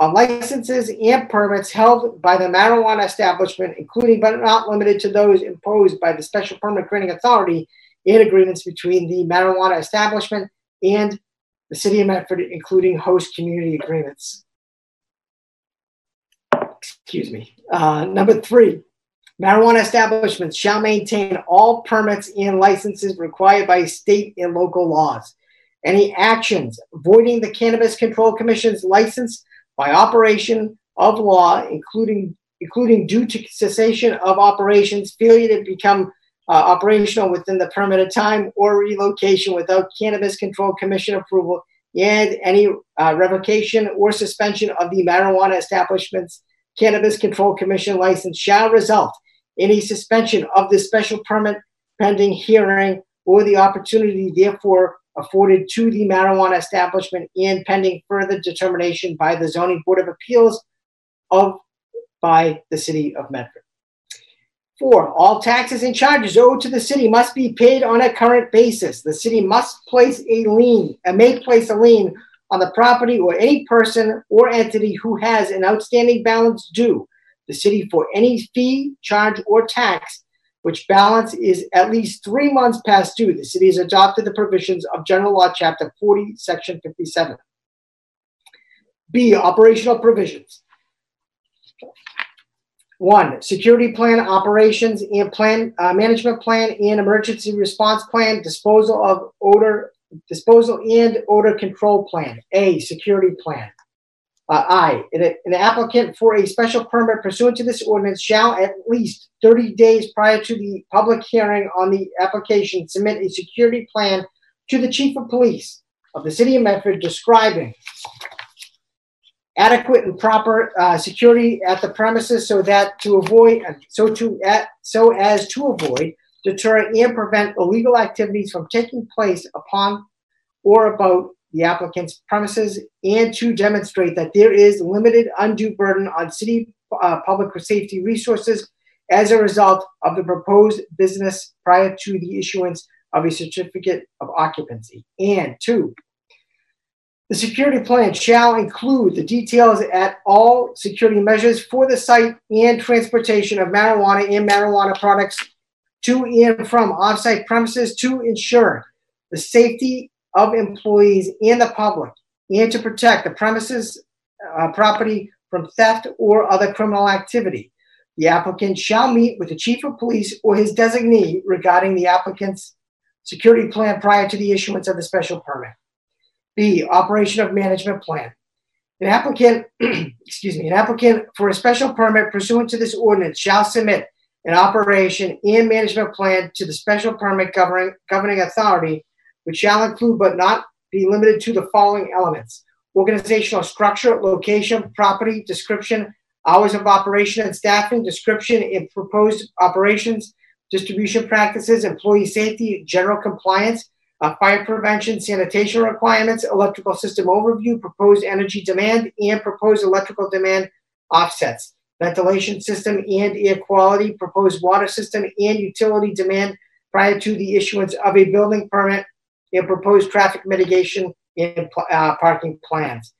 on licenses and permits held by the marijuana establishment, including but not limited to those imposed by the special permit granting authority in agreements between the marijuana establishment and the city of Medford, including host community agreements. Excuse me. Uh, number three, marijuana establishments shall maintain all permits and licenses required by state and local laws. Any actions voiding the Cannabis Control Commission's license by operation of law, including including due to cessation of operations, failure to become uh, operational within the permitted time, or relocation without Cannabis Control Commission approval, and any uh, revocation or suspension of the marijuana establishment's Cannabis Control Commission license shall result in a suspension of the special permit pending hearing or the opportunity, therefore, afforded to the marijuana establishment and pending further determination by the Zoning Board of Appeals of by the City of Medford. Four, all taxes and charges owed to the city must be paid on a current basis. The city must place a lien, and may place a lien on the property or any person or entity who has an outstanding balance due the city for any fee, charge, or tax which balance is at least three months past due. The city has adopted the provisions of General Law, Chapter 40, Section 57. B, operational provisions. One, security plan operations and plan uh, management plan and emergency response plan, disposal of odor, disposal and odor control plan. A, security plan. Uh, I, an applicant for a special permit pursuant to this ordinance shall at least 30 days prior to the public hearing on the application submit a security plan to the chief of police of the city of Medford describing adequate and proper uh, security at the premises so that to avoid so to at, so as to avoid deter and prevent illegal activities from taking place upon or about the applicant's premises and to demonstrate that there is limited undue burden on city uh, public safety resources as a result of the proposed business prior to the issuance of a certificate of occupancy. And two, the security plan shall include the details at all security measures for the site and transportation of marijuana and marijuana products to and from offsite premises to ensure the safety of employees and the public and to protect the premises uh, property from theft or other criminal activity. The applicant shall meet with the chief of police or his designee regarding the applicant's security plan prior to the issuance of the special permit. B, operation of management plan. An applicant, excuse me, an applicant for a special permit pursuant to this ordinance shall submit an operation and management plan to the special permit governing, governing authority which shall include but not be limited to the following elements. Organizational structure, location, property, description, hours of operation and staffing, description and proposed operations, distribution practices, employee safety, general compliance, uh, fire prevention, sanitation requirements, electrical system overview, proposed energy demand, and proposed electrical demand offsets, ventilation system and air quality, proposed water system and utility demand prior to the issuance of a building permit and proposed traffic mitigation and uh, parking plans.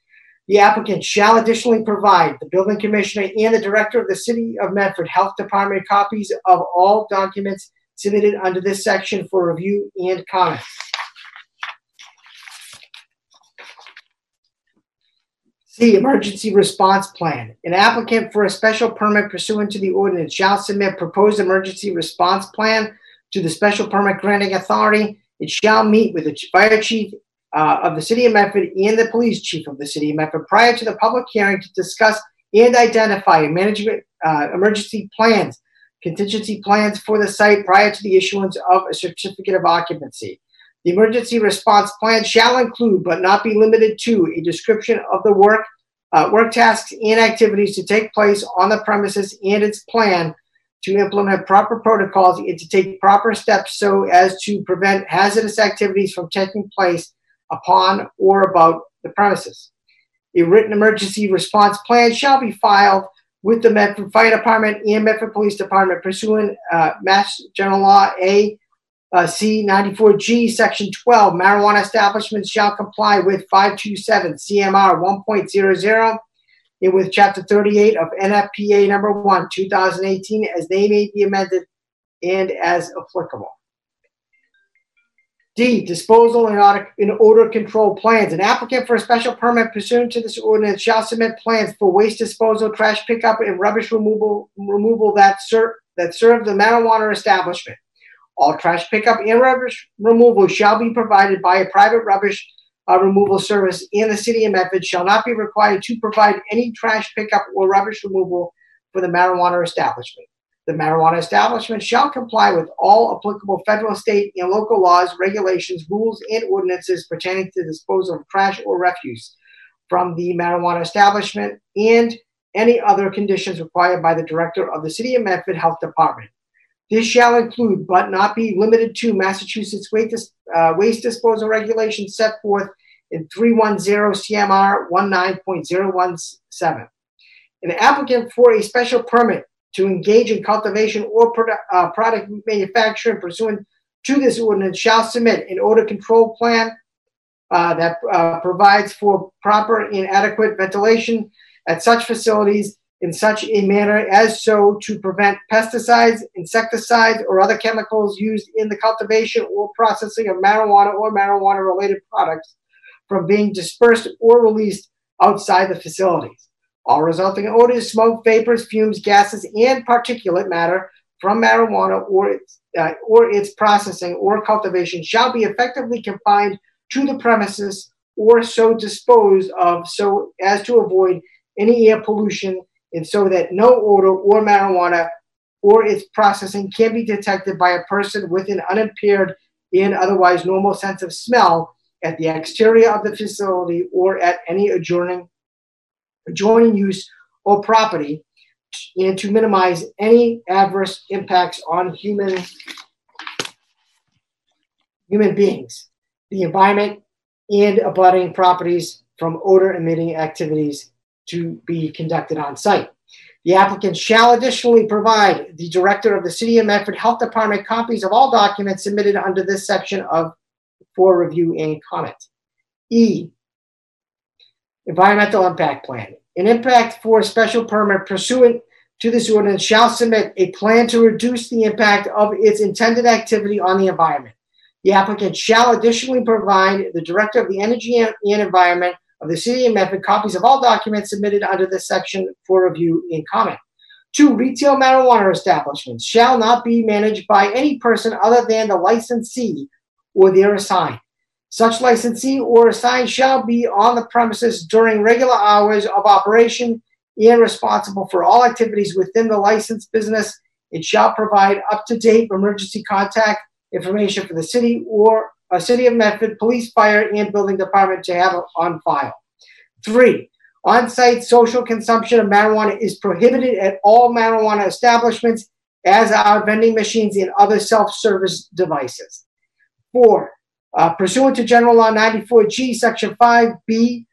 The applicant shall additionally provide the building commissioner and the director of the City of Medford Health Department copies of all documents submitted under this section for review and comment. C, emergency response plan. An applicant for a special permit pursuant to the ordinance shall submit proposed emergency response plan to the special permit granting authority it shall meet with the fire chief uh, of the city of Medford and the police chief of the city of Medford prior to the public hearing to discuss and identify management uh, emergency plans contingency plans for the site prior to the issuance of a certificate of occupancy. The emergency response plan shall include, but not be limited to, a description of the work, uh, work tasks and activities to take place on the premises and its plan to implement proper protocols and to take proper steps so as to prevent hazardous activities from taking place upon or about the premises. A written emergency response plan shall be filed with the Medford Fire Department and Medford Police Department pursuant uh, Mass General Law A uh, C 94G Section 12. Marijuana establishments shall comply with 527 CMR 1.00 and with Chapter 38 of NFPA Number 1, 2018, as they may be amended and as applicable. D, disposal and odor, and odor control plans. An applicant for a special permit pursuant to this ordinance shall submit plans for waste disposal, trash pickup, and rubbish removal, removal that, ser- that serve the marijuana establishment. All trash pickup and rubbish removal shall be provided by a private rubbish uh, removal service, and the city of Medford shall not be required to provide any trash pickup or rubbish removal for the marijuana establishment. The marijuana establishment shall comply with all applicable federal, state, and local laws, regulations, rules, and ordinances pertaining to the disposal of trash or refuse from the marijuana establishment and any other conditions required by the director of the City of Medford Health Department. This shall include, but not be limited to, Massachusetts waste, uh, waste disposal regulations set forth in 310 CMR 19.017. An applicant for a special permit to engage in cultivation or produ- uh, product manufacturing pursuant to this ordinance shall submit an odor control plan uh, that uh, provides for proper and adequate ventilation at such facilities in such a manner as so to prevent pesticides, insecticides, or other chemicals used in the cultivation or processing of marijuana or marijuana related products from being dispersed or released outside the facilities. All resulting odors, smoke, vapors, fumes, gases, and particulate matter from marijuana or its, uh, or its processing or cultivation shall be effectively confined to the premises or so disposed of so as to avoid any air pollution and so that no odor or marijuana or its processing can be detected by a person with an unimpaired and otherwise normal sense of smell at the exterior of the facility or at any adjoining adjoining use or property and to minimize any adverse impacts on human human beings, the environment, and abutting properties from odor emitting activities to be conducted on site. The applicant shall additionally provide the director of the City of Medford Health Department copies of all documents submitted under this section of for review and comment. E, Environmental Impact Plan. An impact for special permit pursuant to this ordinance shall submit a plan to reduce the impact of its intended activity on the environment. The applicant shall additionally provide the Director of the Energy and Environment of the City of Medford copies of all documents submitted under this section for review and comment. Two, retail marijuana establishments shall not be managed by any person other than the licensee or their assigned. Such licensee or assigned shall be on the premises during regular hours of operation and responsible for all activities within the licensed business. It shall provide up to date emergency contact information for the city or a city of Medford police, fire, and building department to have on file. Three, on site social consumption of marijuana is prohibited at all marijuana establishments, as are vending machines and other self service devices. Four, uh, pursuant to General Law 94G, Section 5B,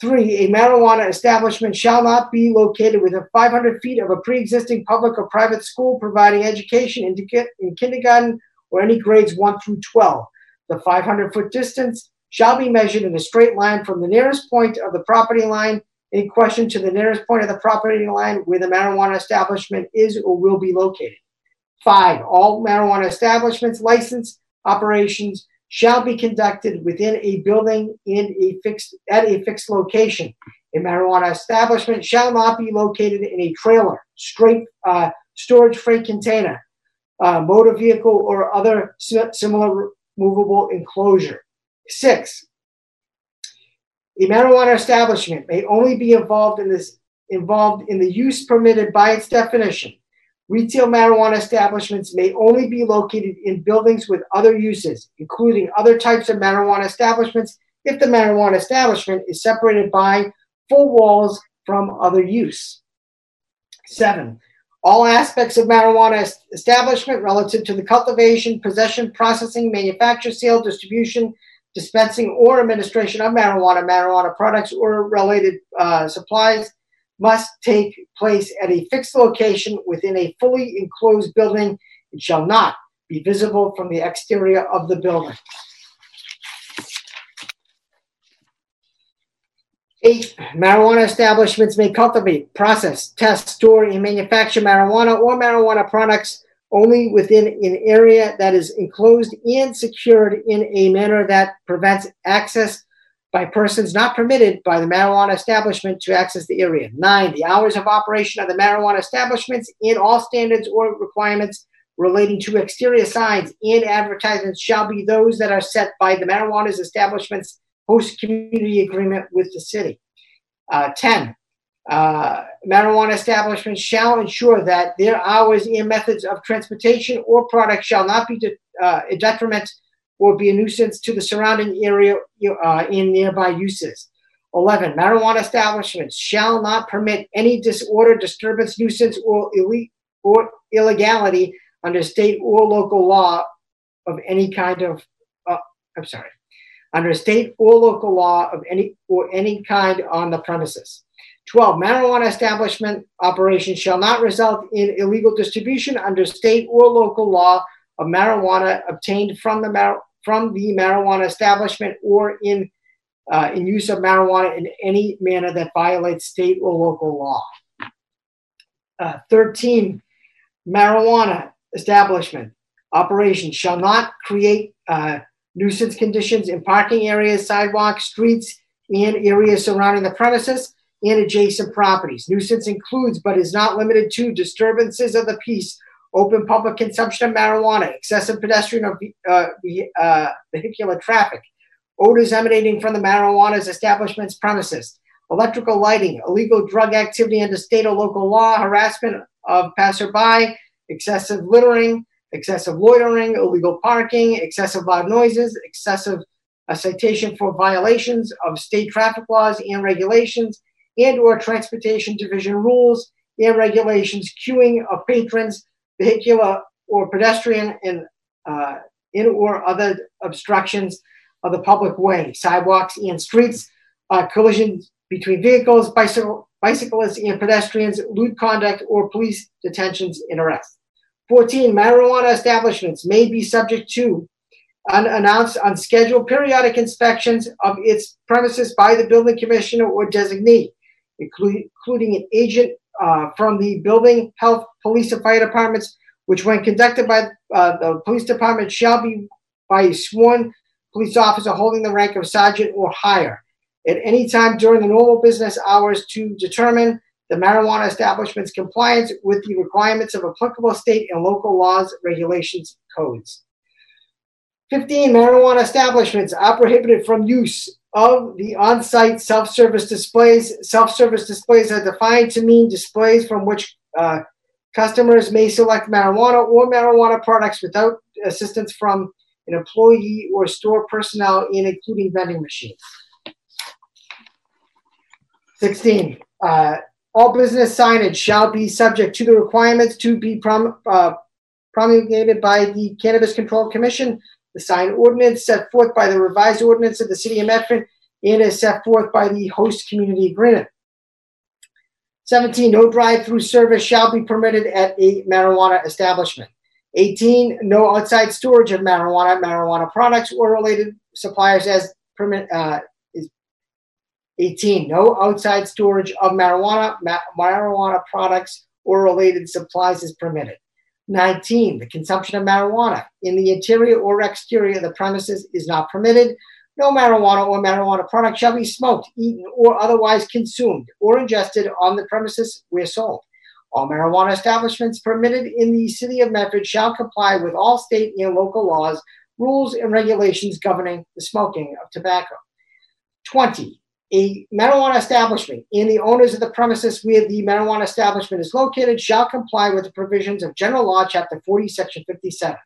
3, a marijuana establishment shall not be located within 500 feet of a pre existing public or private school providing education in, in kindergarten or any grades 1 through 12. The 500 foot distance shall be measured in a straight line from the nearest point of the property line in question to the nearest point of the property line where the marijuana establishment is or will be located. Five, all marijuana establishments, license operations shall be conducted within a building in a fixed at a fixed location. A marijuana establishment shall not be located in a trailer, straight uh, storage freight container, uh, motor vehicle, or other similar movable enclosure. Six, a marijuana establishment may only be involved in this involved in the use permitted by its definition Retail marijuana establishments may only be located in buildings with other uses, including other types of marijuana establishments, if the marijuana establishment is separated by full walls from other use. Seven, all aspects of marijuana establishment relative to the cultivation, possession, processing, manufacture, sale, distribution, dispensing, or administration of marijuana, marijuana products, or related uh, supplies must take place at a fixed location within a fully enclosed building. It shall not be visible from the exterior of the building. Eight, marijuana establishments may cultivate, process, test, store, and manufacture marijuana or marijuana products only within an area that is enclosed and secured in a manner that prevents access by persons not permitted by the marijuana establishment to access the area. Nine, the hours of operation of the marijuana establishments and all standards or requirements relating to exterior signs and advertisements shall be those that are set by the marijuana establishments host community agreement with the city. Uh, 10. Uh, marijuana establishments shall ensure that their hours and methods of transportation or product shall not be de- uh, a detriment or be a nuisance to the surrounding area uh, in nearby uses. 11. Marijuana establishments shall not permit any disorder, disturbance, nuisance, or, or illegality under state or local law of any kind of, uh, I'm sorry, under state or local law of any or any kind on the premises. 12. Marijuana establishment operations shall not result in illegal distribution under state or local law of marijuana obtained from the mar- from the marijuana establishment or in uh, in use of marijuana in any manner that violates state or local law. Uh, 13. Marijuana establishment operations shall not create uh, nuisance conditions in parking areas, sidewalks, streets, and areas surrounding the premises and adjacent properties. Nuisance includes, but is not limited to, disturbances of the peace, open public consumption of marijuana, excessive pedestrian or uh, uh, vehicular traffic, odors emanating from the marijuana's establishment's premises, electrical lighting, illegal drug activity under state or local law, harassment of passerby, excessive littering, excessive loitering, illegal parking, excessive loud noises, excessive a citation for violations of state traffic laws and regulations and or transportation division rules and regulations, queuing of patrons, vehicular or pedestrian in, uh, in or other obstructions of the public way, sidewalks and streets, uh, collisions between vehicles, bicycle, bicyclists and pedestrians, lewd conduct or police detentions and arrests. 14. Marijuana establishments may be subject to unannounced, unscheduled periodic inspections of its premises by the building commissioner or designee, including, including an agent uh, from the building, health, police, and fire departments, which, when conducted by uh, the police department, shall be by a sworn police officer holding the rank of sergeant or higher at any time during the normal business hours to determine the marijuana establishment's compliance with the requirements of applicable state and local laws, regulations, codes. 15. Marijuana establishments are prohibited from use of the on site self service displays. Self service displays are defined to mean displays from which uh, customers may select marijuana or marijuana products without assistance from an employee or store personnel, in including vending machines. 16. Uh, all business signage shall be subject to the requirements to be prom- uh, promulgated by the Cannabis Control Commission, the sign ordinance set forth by the revised ordinance of the City of Medford, and is set forth by the host community agreement. 17. No drive-through service shall be permitted at a marijuana establishment. 18. No outside storage of marijuana, marijuana products, or related suppliers as permit, uh, 18. No outside storage of marijuana, ma- marijuana products, or related supplies is permitted. 19. The consumption of marijuana in the interior or exterior of the premises is not permitted. No marijuana or marijuana product shall be smoked, eaten, or otherwise consumed or ingested on the premises where sold. All marijuana establishments permitted in the city of Medford shall comply with all state and local laws, rules, and regulations governing the smoking of tobacco. 20. A marijuana establishment and the owners of the premises where the marijuana establishment is located shall comply with the provisions of General Law, Chapter 40, Section 57.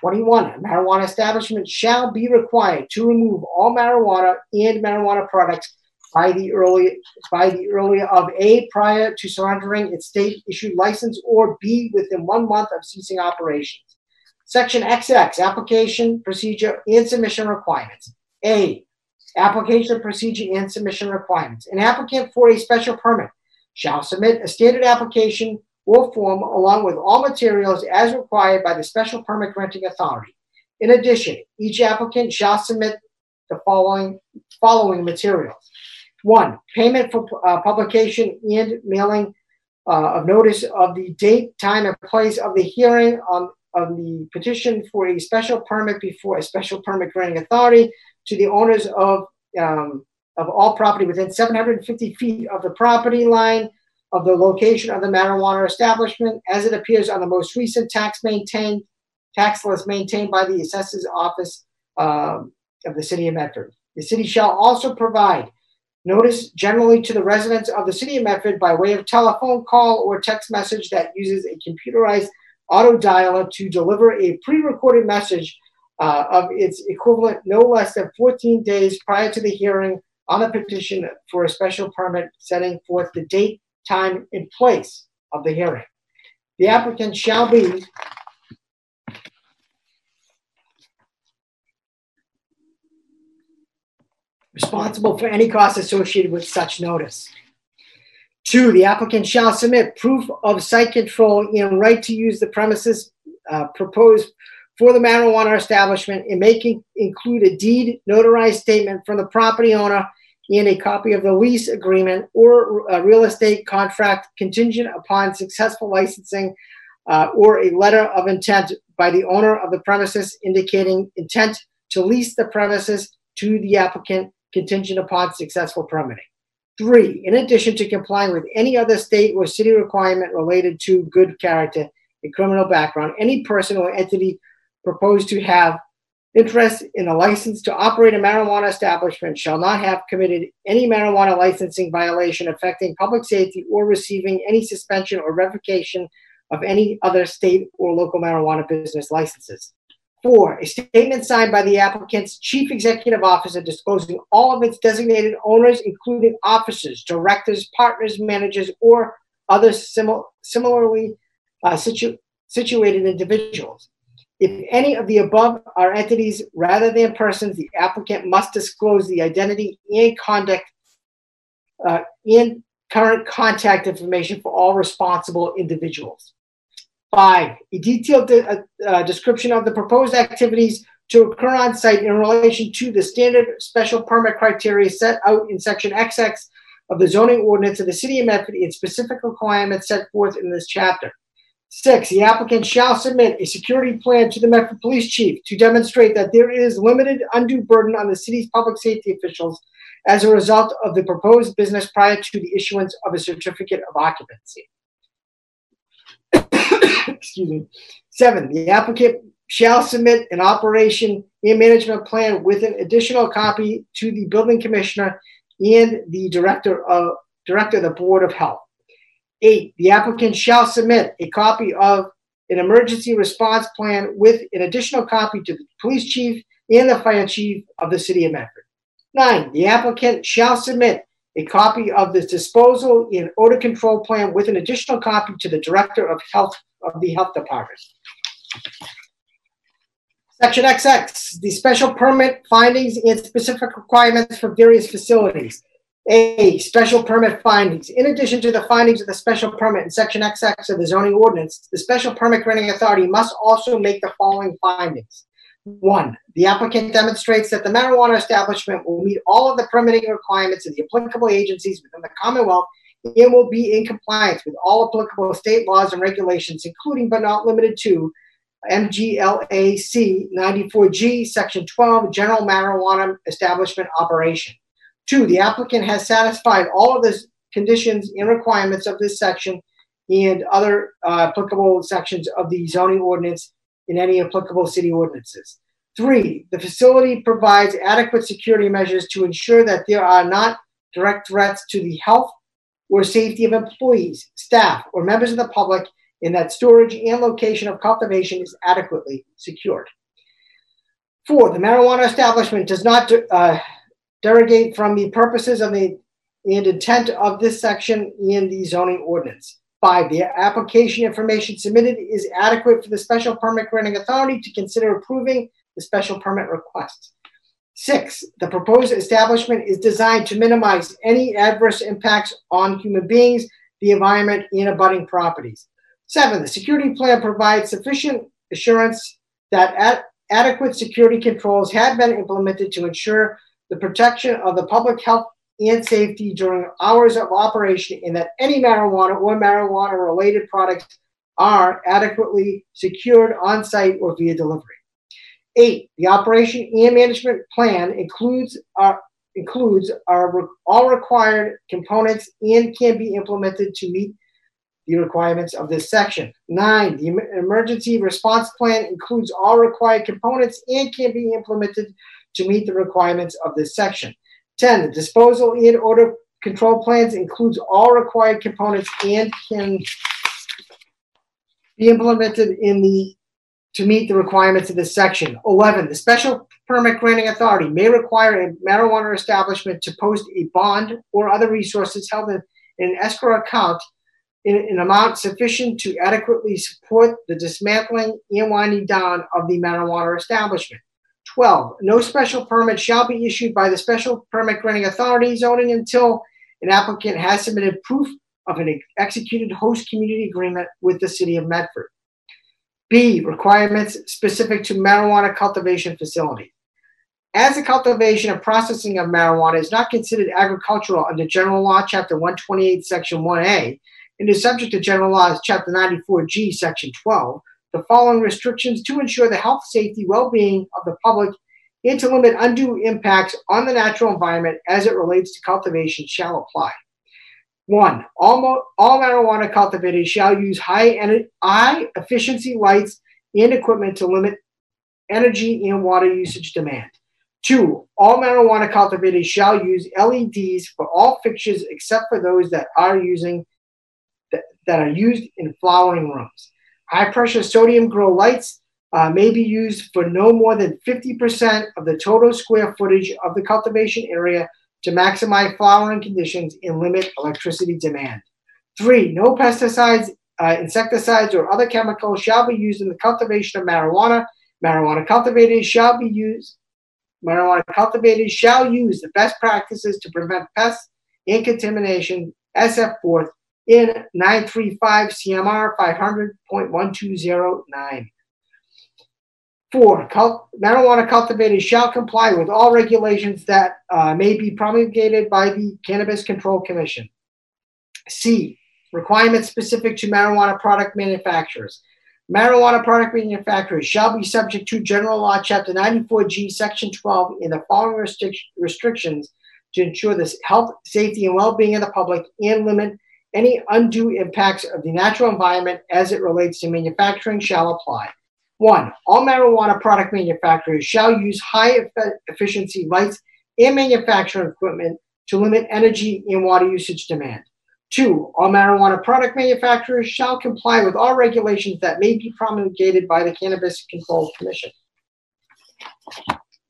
21. A marijuana establishment shall be required to remove all marijuana and marijuana products by the early by the earlier of A prior to surrendering its state issued license or B within one month of ceasing operations. Section XX application procedure and submission requirements. A application procedure and submission requirements. An applicant for a special permit shall submit a standard application or form along with all materials as required by the special permit granting authority. In addition, each applicant shall submit the following following materials. One, payment for uh, publication and mailing uh, of notice of the date, time, and place of the hearing on, on the petition for a special permit before a special permit granting authority to the owners of um, of all property within 750 feet of the property line of the location of the marijuana establishment as it appears on the most recent tax maintained tax list maintained by the assessor's office um, of the city of Medford. The city shall also provide notice generally to the residents of the city of Medford by way of telephone call or text message that uses a computerized auto dialer to deliver a pre-recorded message uh, of its equivalent no less than 14 days prior to the hearing on a petition for a special permit setting forth the date, time, and place of the hearing. The applicant shall be responsible for any costs associated with such notice. Two, the applicant shall submit proof of site control and right to use the premises uh, proposed for the marijuana establishment and may include a deed notarized statement from the property owner and a copy of the lease agreement or a real estate contract contingent upon successful licensing uh, or a letter of intent by the owner of the premises indicating intent to lease the premises to the applicant contingent upon successful permitting. Three, in addition to complying with any other state or city requirement related to good character and criminal background, any person or entity proposed to have interest in a license to operate a marijuana establishment shall not have committed any marijuana licensing violation affecting public safety or receiving any suspension or revocation of any other state or local marijuana business licenses. Four, a statement signed by the applicant's chief executive officer disclosing all of its designated owners, including officers, directors, partners, managers, or other simil- similarly uh, situ- situated individuals. If any of the above are entities rather than persons, the applicant must disclose the identity and conduct uh, current contact information for all responsible individuals. Five, a detailed de- uh, uh, description of the proposed activities to occur on site in relation to the standard special permit criteria set out in section XX of the zoning ordinance of the city of Medford and specific requirements set forth in this chapter. Six, the applicant shall submit a security plan to the Medford Police Chief to demonstrate that there is limited undue burden on the city's public safety officials as a result of the proposed business prior to the issuance of a certificate of occupancy. excuse me. Seven, the applicant shall submit an operation and management plan with an additional copy to the building commissioner and the director of director of the board of health. Eight, the applicant shall submit a copy of an emergency response plan with an additional copy to the police chief and the fire chief of the city of Medford. Nine, the applicant shall submit a copy of the disposal and odor control plan with an additional copy to the director of health of the health department. Section XX, the special permit findings and specific requirements for various facilities. A, special permit findings. In addition to the findings of the special permit in section XX of the zoning ordinance, the special permit granting authority must also make the following findings. One, the applicant demonstrates that the marijuana establishment will meet all of the permitting requirements of the applicable agencies within the Commonwealth and will be in compliance with all applicable state laws and regulations, including but not limited to MGLAC 94G, Section 12, General Marijuana Establishment Operation. Two, the applicant has satisfied all of the conditions and requirements of this section and other uh, applicable sections of the zoning ordinance in any applicable city ordinances. Three, the facility provides adequate security measures to ensure that there are not direct threats to the health or safety of employees, staff, or members of the public, and that storage and location of cultivation is adequately secured. Four, the marijuana establishment does not uh, derogate from the purposes of the and intent of this section in the zoning ordinance. Five, the application information submitted is adequate for the special permit granting authority to consider approving the special permit request. Six, the proposed establishment is designed to minimize any adverse impacts on human beings, the environment, and abutting properties. Seven, the security plan provides sufficient assurance that ad- adequate security controls have been implemented to ensure the protection of the public health and safety during hours of operation and that any marijuana or marijuana related products are adequately secured on site or via delivery. Eight, the operation and management plan includes our includes our all required components and can be implemented to meet the requirements of this section. Nine, the emergency response plan includes all required components and can be implemented to meet the requirements of this section. 10, the disposal and odor control plans includes all required components and can be implemented in the to meet the requirements of this section. 11. The special permit granting authority may require a marijuana establishment to post a bond or other resources held in, in an escrow account in an amount sufficient to adequately support the dismantling and winding down of the marijuana establishment. 12. No special permit shall be issued by the special permit granting authority zoning until an applicant has submitted proof of an executed host community agreement with the city of Medford. B, requirements specific to marijuana cultivation facility. As the cultivation and processing of marijuana is not considered agricultural under General Law, Chapter 128, Section 1A, and is subject to General Laws, Chapter 94G, Section 12, the following restrictions to ensure the health, safety, well being of the public and to limit undue impacts on the natural environment as it relates to cultivation shall apply. One, all, all marijuana cultivators shall use high, high efficiency lights and equipment to limit energy and water usage demand. Two, all marijuana cultivators shall use LEDs for all fixtures except for those that are using that, that are used in flowering rooms. High pressure sodium grow lights uh, may be used for no more than 50% of the total square footage of the cultivation area to maximize flowering conditions and limit electricity demand. Three, no pesticides, uh, insecticides, or other chemicals shall be used in the cultivation of marijuana. Marijuana cultivators shall be used. Marijuana cultivators shall use the best practices to prevent pests and contamination as set forth in 935 CMR 500.1209. Four, cult- marijuana cultivators shall comply with all regulations that uh, may be promulgated by the Cannabis Control Commission. C, requirements specific to marijuana product manufacturers. Marijuana product manufacturers shall be subject to General Law, Chapter 94G, Section 12, in the following restric- restrictions to ensure the health, safety, and well being of the public and limit any undue impacts of the natural environment as it relates to manufacturing shall apply. One, all marijuana product manufacturers shall use high efficiency lights and manufacturing equipment to limit energy and water usage demand. Two, all marijuana product manufacturers shall comply with all regulations that may be promulgated by the Cannabis Control Commission.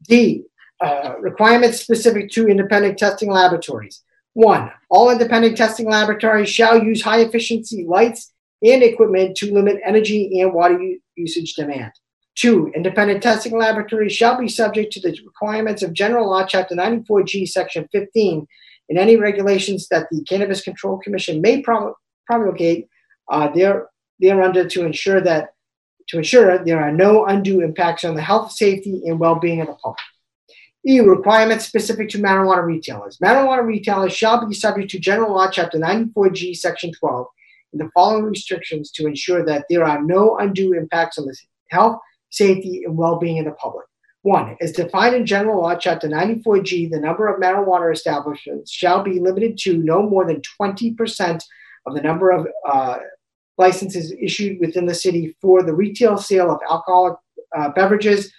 D, uh, requirements specific to independent testing laboratories. One, all independent testing laboratories shall use high efficiency lights and equipment to limit energy and water usage demand. Two, independent testing laboratories shall be subject to the requirements of General Law, Chapter 94G, Section 15, and any regulations that the Cannabis Control Commission may promulgate uh, there, to ensure that to ensure there are no undue impacts on the health, safety, and well-being of the public. E. Requirements specific to marijuana retailers. Marijuana retailers shall be subject to General Law, Chapter 94G, Section 12, and the following restrictions to ensure that there are no undue impacts on the health, safety, and well being of the public. One, as defined in General Law, Chapter 94G, the number of marijuana establishments shall be limited to no more than 20% of the number of uh, licenses issued within the city for the retail sale of alcoholic uh, beverages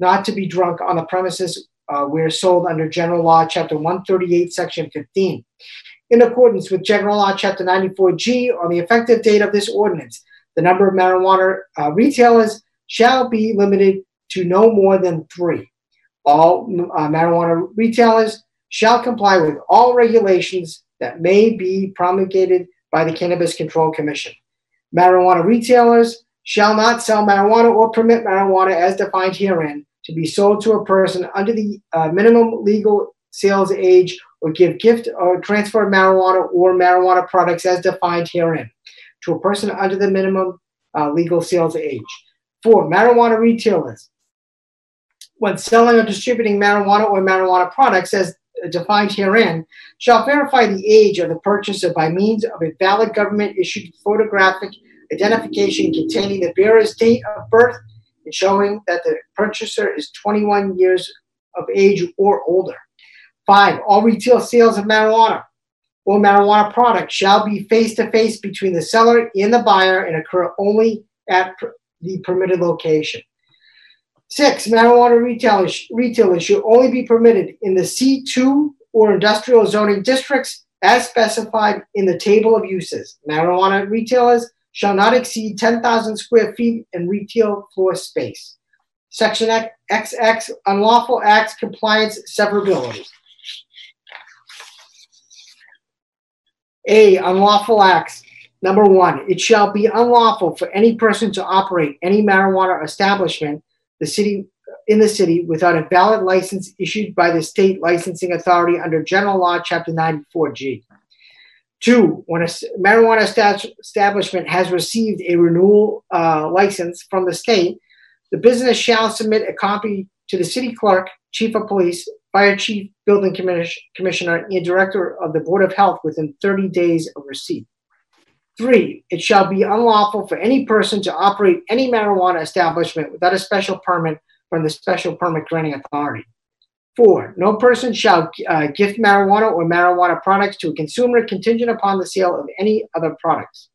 not to be drunk on the premises uh, where sold under General Law, Chapter 138, Section 15. In accordance with General Law, Chapter 94G, on the effective date of this ordinance, the number of marijuana uh, retailers shall be limited to no more than three. All uh, marijuana retailers shall comply with all regulations that may be promulgated by the Cannabis Control Commission. Marijuana retailers shall not sell marijuana or permit marijuana as defined herein to be sold to a person under the uh, minimum legal sales age or give gift or transfer marijuana or marijuana products as defined herein to a person under the minimum uh, legal sales age. Four, marijuana retailers, when selling or distributing marijuana or marijuana products as defined herein, shall verify the age of the purchaser by means of a valid government issued photographic identification containing the bearer's date of birth and showing that the purchaser is 21 years of age or older. Five, all retail sales of marijuana or marijuana products shall be face to face between the seller and the buyer and occur only at the permitted location. Six, marijuana retailers, retailers should only be permitted in the C2 or industrial zoning districts as specified in the table of uses. Marijuana retailers shall not exceed 10,000 square feet in retail floor space. Section XX, unlawful acts compliance severability. A, unlawful acts. Number one, it shall be unlawful for any person to operate any marijuana establishment the city in the city without a valid license issued by the state licensing authority under General Law, Chapter 94G. Two, when a marijuana establishment has received a renewal uh, license from the state, the business shall submit a copy to the city clerk, chief of police, fire chief, building commissioner, and director of the Board of Health within 30 days of receipt. Three, it shall be unlawful for any person to operate any marijuana establishment without a special permit from the special permit granting authority. Four, no person shall uh, gift marijuana or marijuana products to a consumer contingent upon the sale of any other products.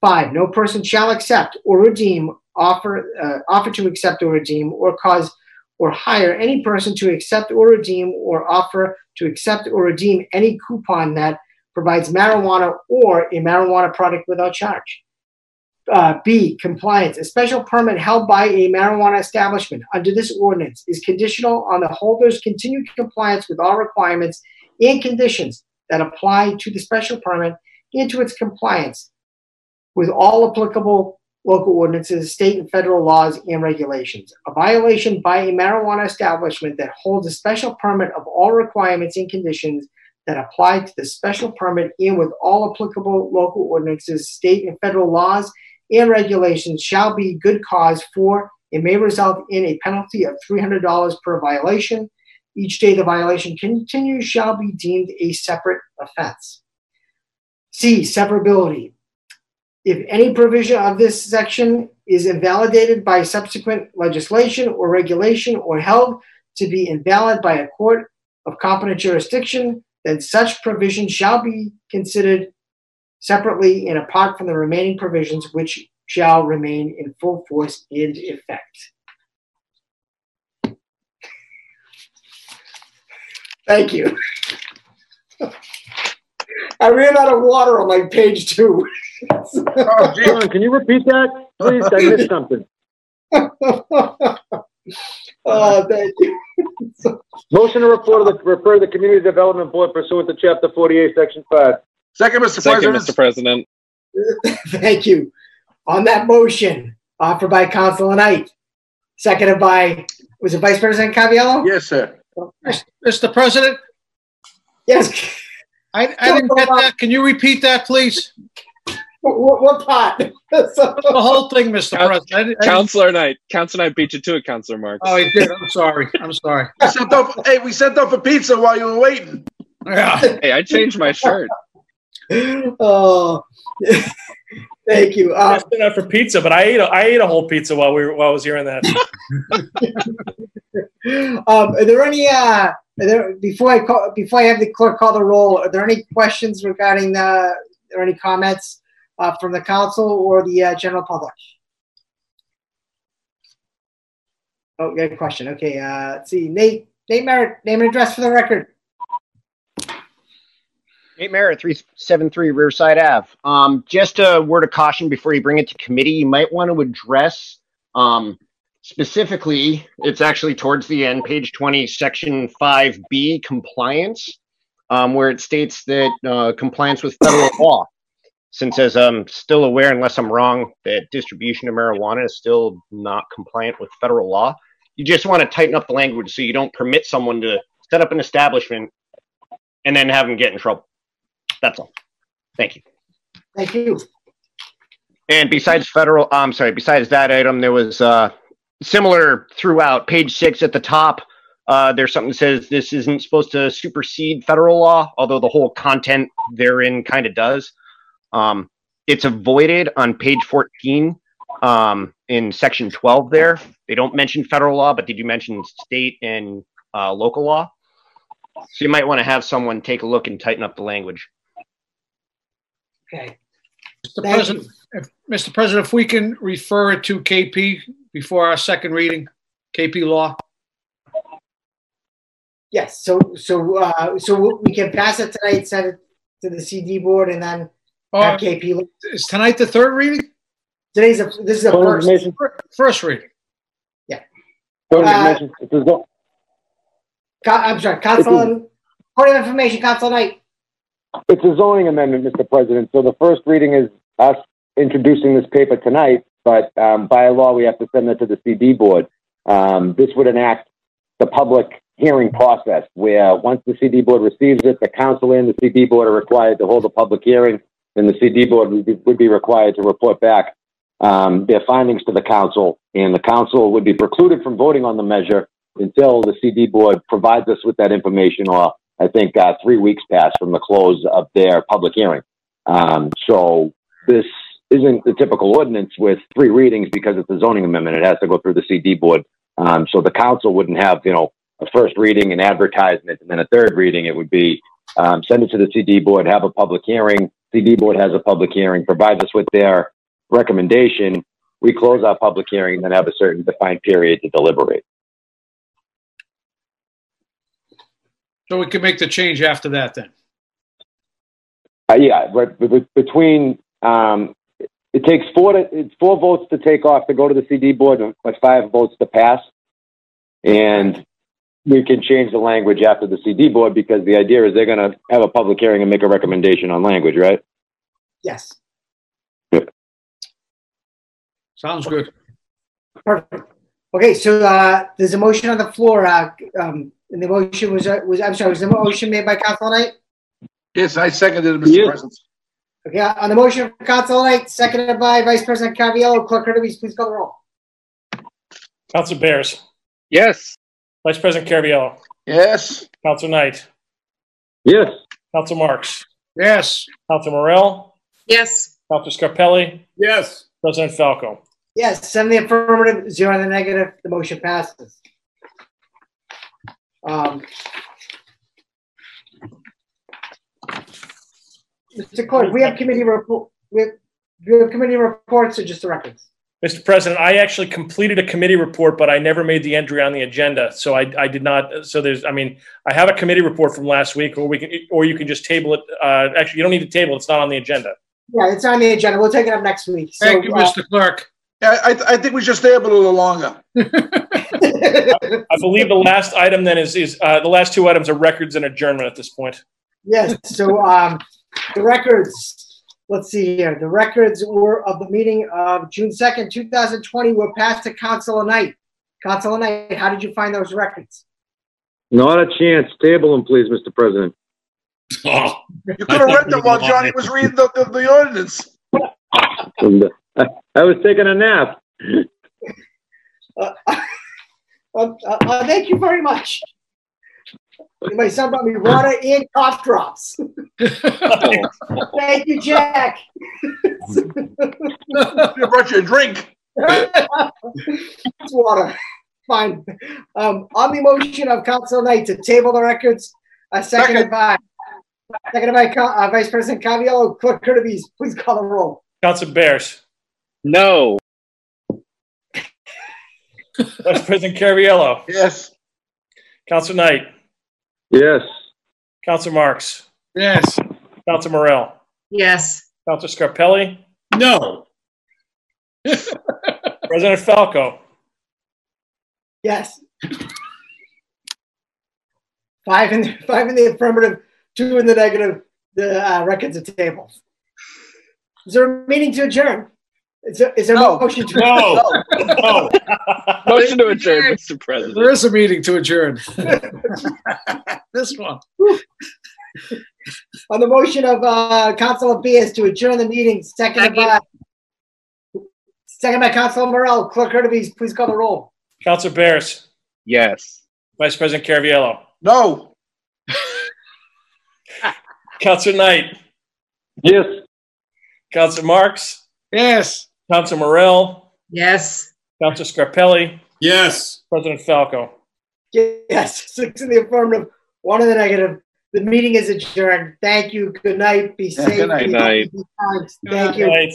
Five, no person shall accept or redeem, offer, uh, offer to accept or redeem, or cause or hire any person to accept or redeem or offer to accept or redeem any coupon that provides marijuana or a marijuana product without charge. Uh, B, compliance. A special permit held by a marijuana establishment under this ordinance is conditional on the holder's continued compliance with all requirements and conditions that apply to the special permit and to its compliance with all applicable local ordinances, state and federal laws and regulations. A violation by a marijuana establishment that holds a special permit of all requirements and conditions that apply to the special permit and with all applicable local ordinances, state and federal laws and regulations shall be good cause for and may result in a penalty of $300 per violation. Each day the violation continues shall be deemed a separate offense. C. Severability. If any provision of this section is invalidated by subsequent legislation or regulation or held to be invalid by a court of competent jurisdiction, then such provision shall be considered separately and apart from the remaining provisions which shall remain in full force and effect. Thank you. I ran out of water on my page two. oh, John, can you repeat that, please? I missed something. oh, thank you. Motion to refer the, refer the Community Development Board pursuant to Chapter 48, Section 5. Second, Mr. Second, President. Mr. President. Thank you. On that motion, offered by Councilor Knight, seconded by, was it Vice President Caraviello? Yes, sir. Mr. President, Yes. I, I didn't get that. Can you repeat that, please? What, what part? The whole thing, Mr. President. I I didn't- Knight. Councilor Knight beat you to it, Councilor Marks. Oh, he did. I'm sorry. I'm sorry. We sent off, hey, we sent off a pizza while you were waiting. Yeah. Hey, I changed my shirt. Oh, thank you. Uh, That's enough for pizza, but I ate a, I ate a whole pizza while we were, while I was hearing that. um, are there any, uh, are there, before I call, before I have the clerk call the roll, are there any questions regarding the, or any comments uh, from the council or the uh, general public? Oh, good question. Okay, uh, let's see. Nate, Nate Merritt, name and address for the record. Nate Merritt, 373 Riverside Ave. Um, just a word of caution before you bring it to committee, you might want to address um, specifically, it's actually towards the end, page 20, section 5B, compliance, um, where it states that uh, compliance with federal law. Since, as I'm still aware, unless I'm wrong, that distribution of marijuana is still not compliant with federal law, you just want to tighten up the language so you don't permit someone to set up an establishment and then have them get in trouble. That's all. Thank you. Thank you. And besides federal, I'm sorry, besides that item, there was uh, similar throughout page six at the top. Uh, there's something that says this isn't supposed to supersede federal law, although the whole content therein kind of does. Um, it's avoided on page 14 um, in section 12 there. They don't mention federal law, but they do mention state and uh, local law. So you might want to have someone take a look and tighten up the language. Okay. Mr. President, if, Mr. President, if we can refer it to KP before our second reading, KP Law. Yes, so, so, uh, so we can pass it tonight, send it to the CD board and then have KP. look- Is tonight the third reading? Today's a, this is a Point of first. information. First reading. Yeah. Uh, information, it's a zo- Co- I'm sorry, Council, on- point of information, Council Knight. It's a zoning amendment, Mr. President. So the first reading is us introducing this paper tonight, but um, by law, we have to send it to the CD board. Um, This would enact the public hearing process where once the CD board receives it, the council and the CD board are required to hold a public hearing, and the CD board would be, would be required to report back um, their findings to the council, and the council would be precluded from voting on the measure until the CD board provides us with that information, or I think uh, three weeks passed from the close of their public hearing. Um, so this isn't the typical ordinance with three readings because it's a zoning amendment. It has to go through the CD board. Um, so the council wouldn't have, you know, a first reading and advertisement and then a third reading. It would be um, send it to the CD board, have a public hearing. CD board has a public hearing, provides us with their recommendation. We close our public hearing and then have a certain defined period to deliberate. So we can make the change after that then. Uh, yeah, but but- but between um, it takes four to it's four votes to take off to go to the CD board, but five votes to pass, and we can change the language after the CD board because the idea is they're going to have a public hearing and make a recommendation on language, right? Yes. Yeah. Sounds good. Perfect. Okay, so, uh, there's a motion on the floor, uh, um, and the motion was, uh, was, I'm sorry, was the motion made by Council Knight? Yes, I seconded it, Mr. President. Okay, on the motion of Council Knight, seconded by Vice President Caraviello, Clerk Kirby, please call the roll. Council Bears. Yes. Vice President Caraviello. Yes. Council Knight. Yes. Council Marks. Yes. Council Morell. Yes. Council Scarpelli. Yes. President Falco. Yes, seven the affirmative, zero in the negative, the motion passes. Um, Mr. Clerk, we have committee report, we have, we have committee reports or just the records? Mr. President, I actually completed a committee report, but I never made the entry on the agenda. So I, I did not, so there's, I mean, I have a committee report from last week, or we can, or you can just table it. Uh, actually, you don't need to table, it's not on the agenda. Yeah, it's on the agenda. We'll take it up next week. So, Thank you, uh, Mr. Clerk. Yeah, I, I think we should stay up a little longer. I believe the last item then is, is, uh, the last two items are records and adjournment at this point. Yes, so, um, the records, let's see here, the records were of the meeting of June second, two thousand twenty were passed to Council Knight. Council Knight, how did you find those records? Not a chance. Table them, please, Mr. President. You could have read them while Johnny was reading the, the, the ordinance. And, uh, I was taking a nap. Uh, uh, uh, thank you very much. My son brought me water and cough drops. Thank you, Jack. You brought you a drink. It's water. Fine. Um, on the motion of Council Knight to table the records, uh, seconded by, seconded by Co- uh, Vice President Caraviello, Clerk Kirby, please call the roll. Council Bears. No. Vice President Caraviello. Yes. Councilor Knight. Yes. Councilor Marks. Yes. Councilor Morell. Yes. Councilor Scarpelli. No. President Falco. Yes. Five in the, five in the affirmative, two in the negative. The uh, records are tabled. Is there a meeting to adjourn? Is there, is there a motion to adjourn? No. No. Motion to adjourn, Mr. President. There is a meeting to adjourn. this one. On the motion of uh, Councilor Bears to adjourn the meeting, seconded by second by Councilor Morell. Clerk Hurtubise, please call the roll. Councilor Bears. Yes. Vice President Caraviello. No. Councilor Knight. Yes. Councilor Marks. Yes. Councilor Morell. Yes. Councilor Scarpelli. Yes. President Falco. Yes, six in the affirmative, one in the negative. The meeting is adjourned. Thank you. Good night. Be safe. good night. be Good night. healthy, be. Thank you. Good night.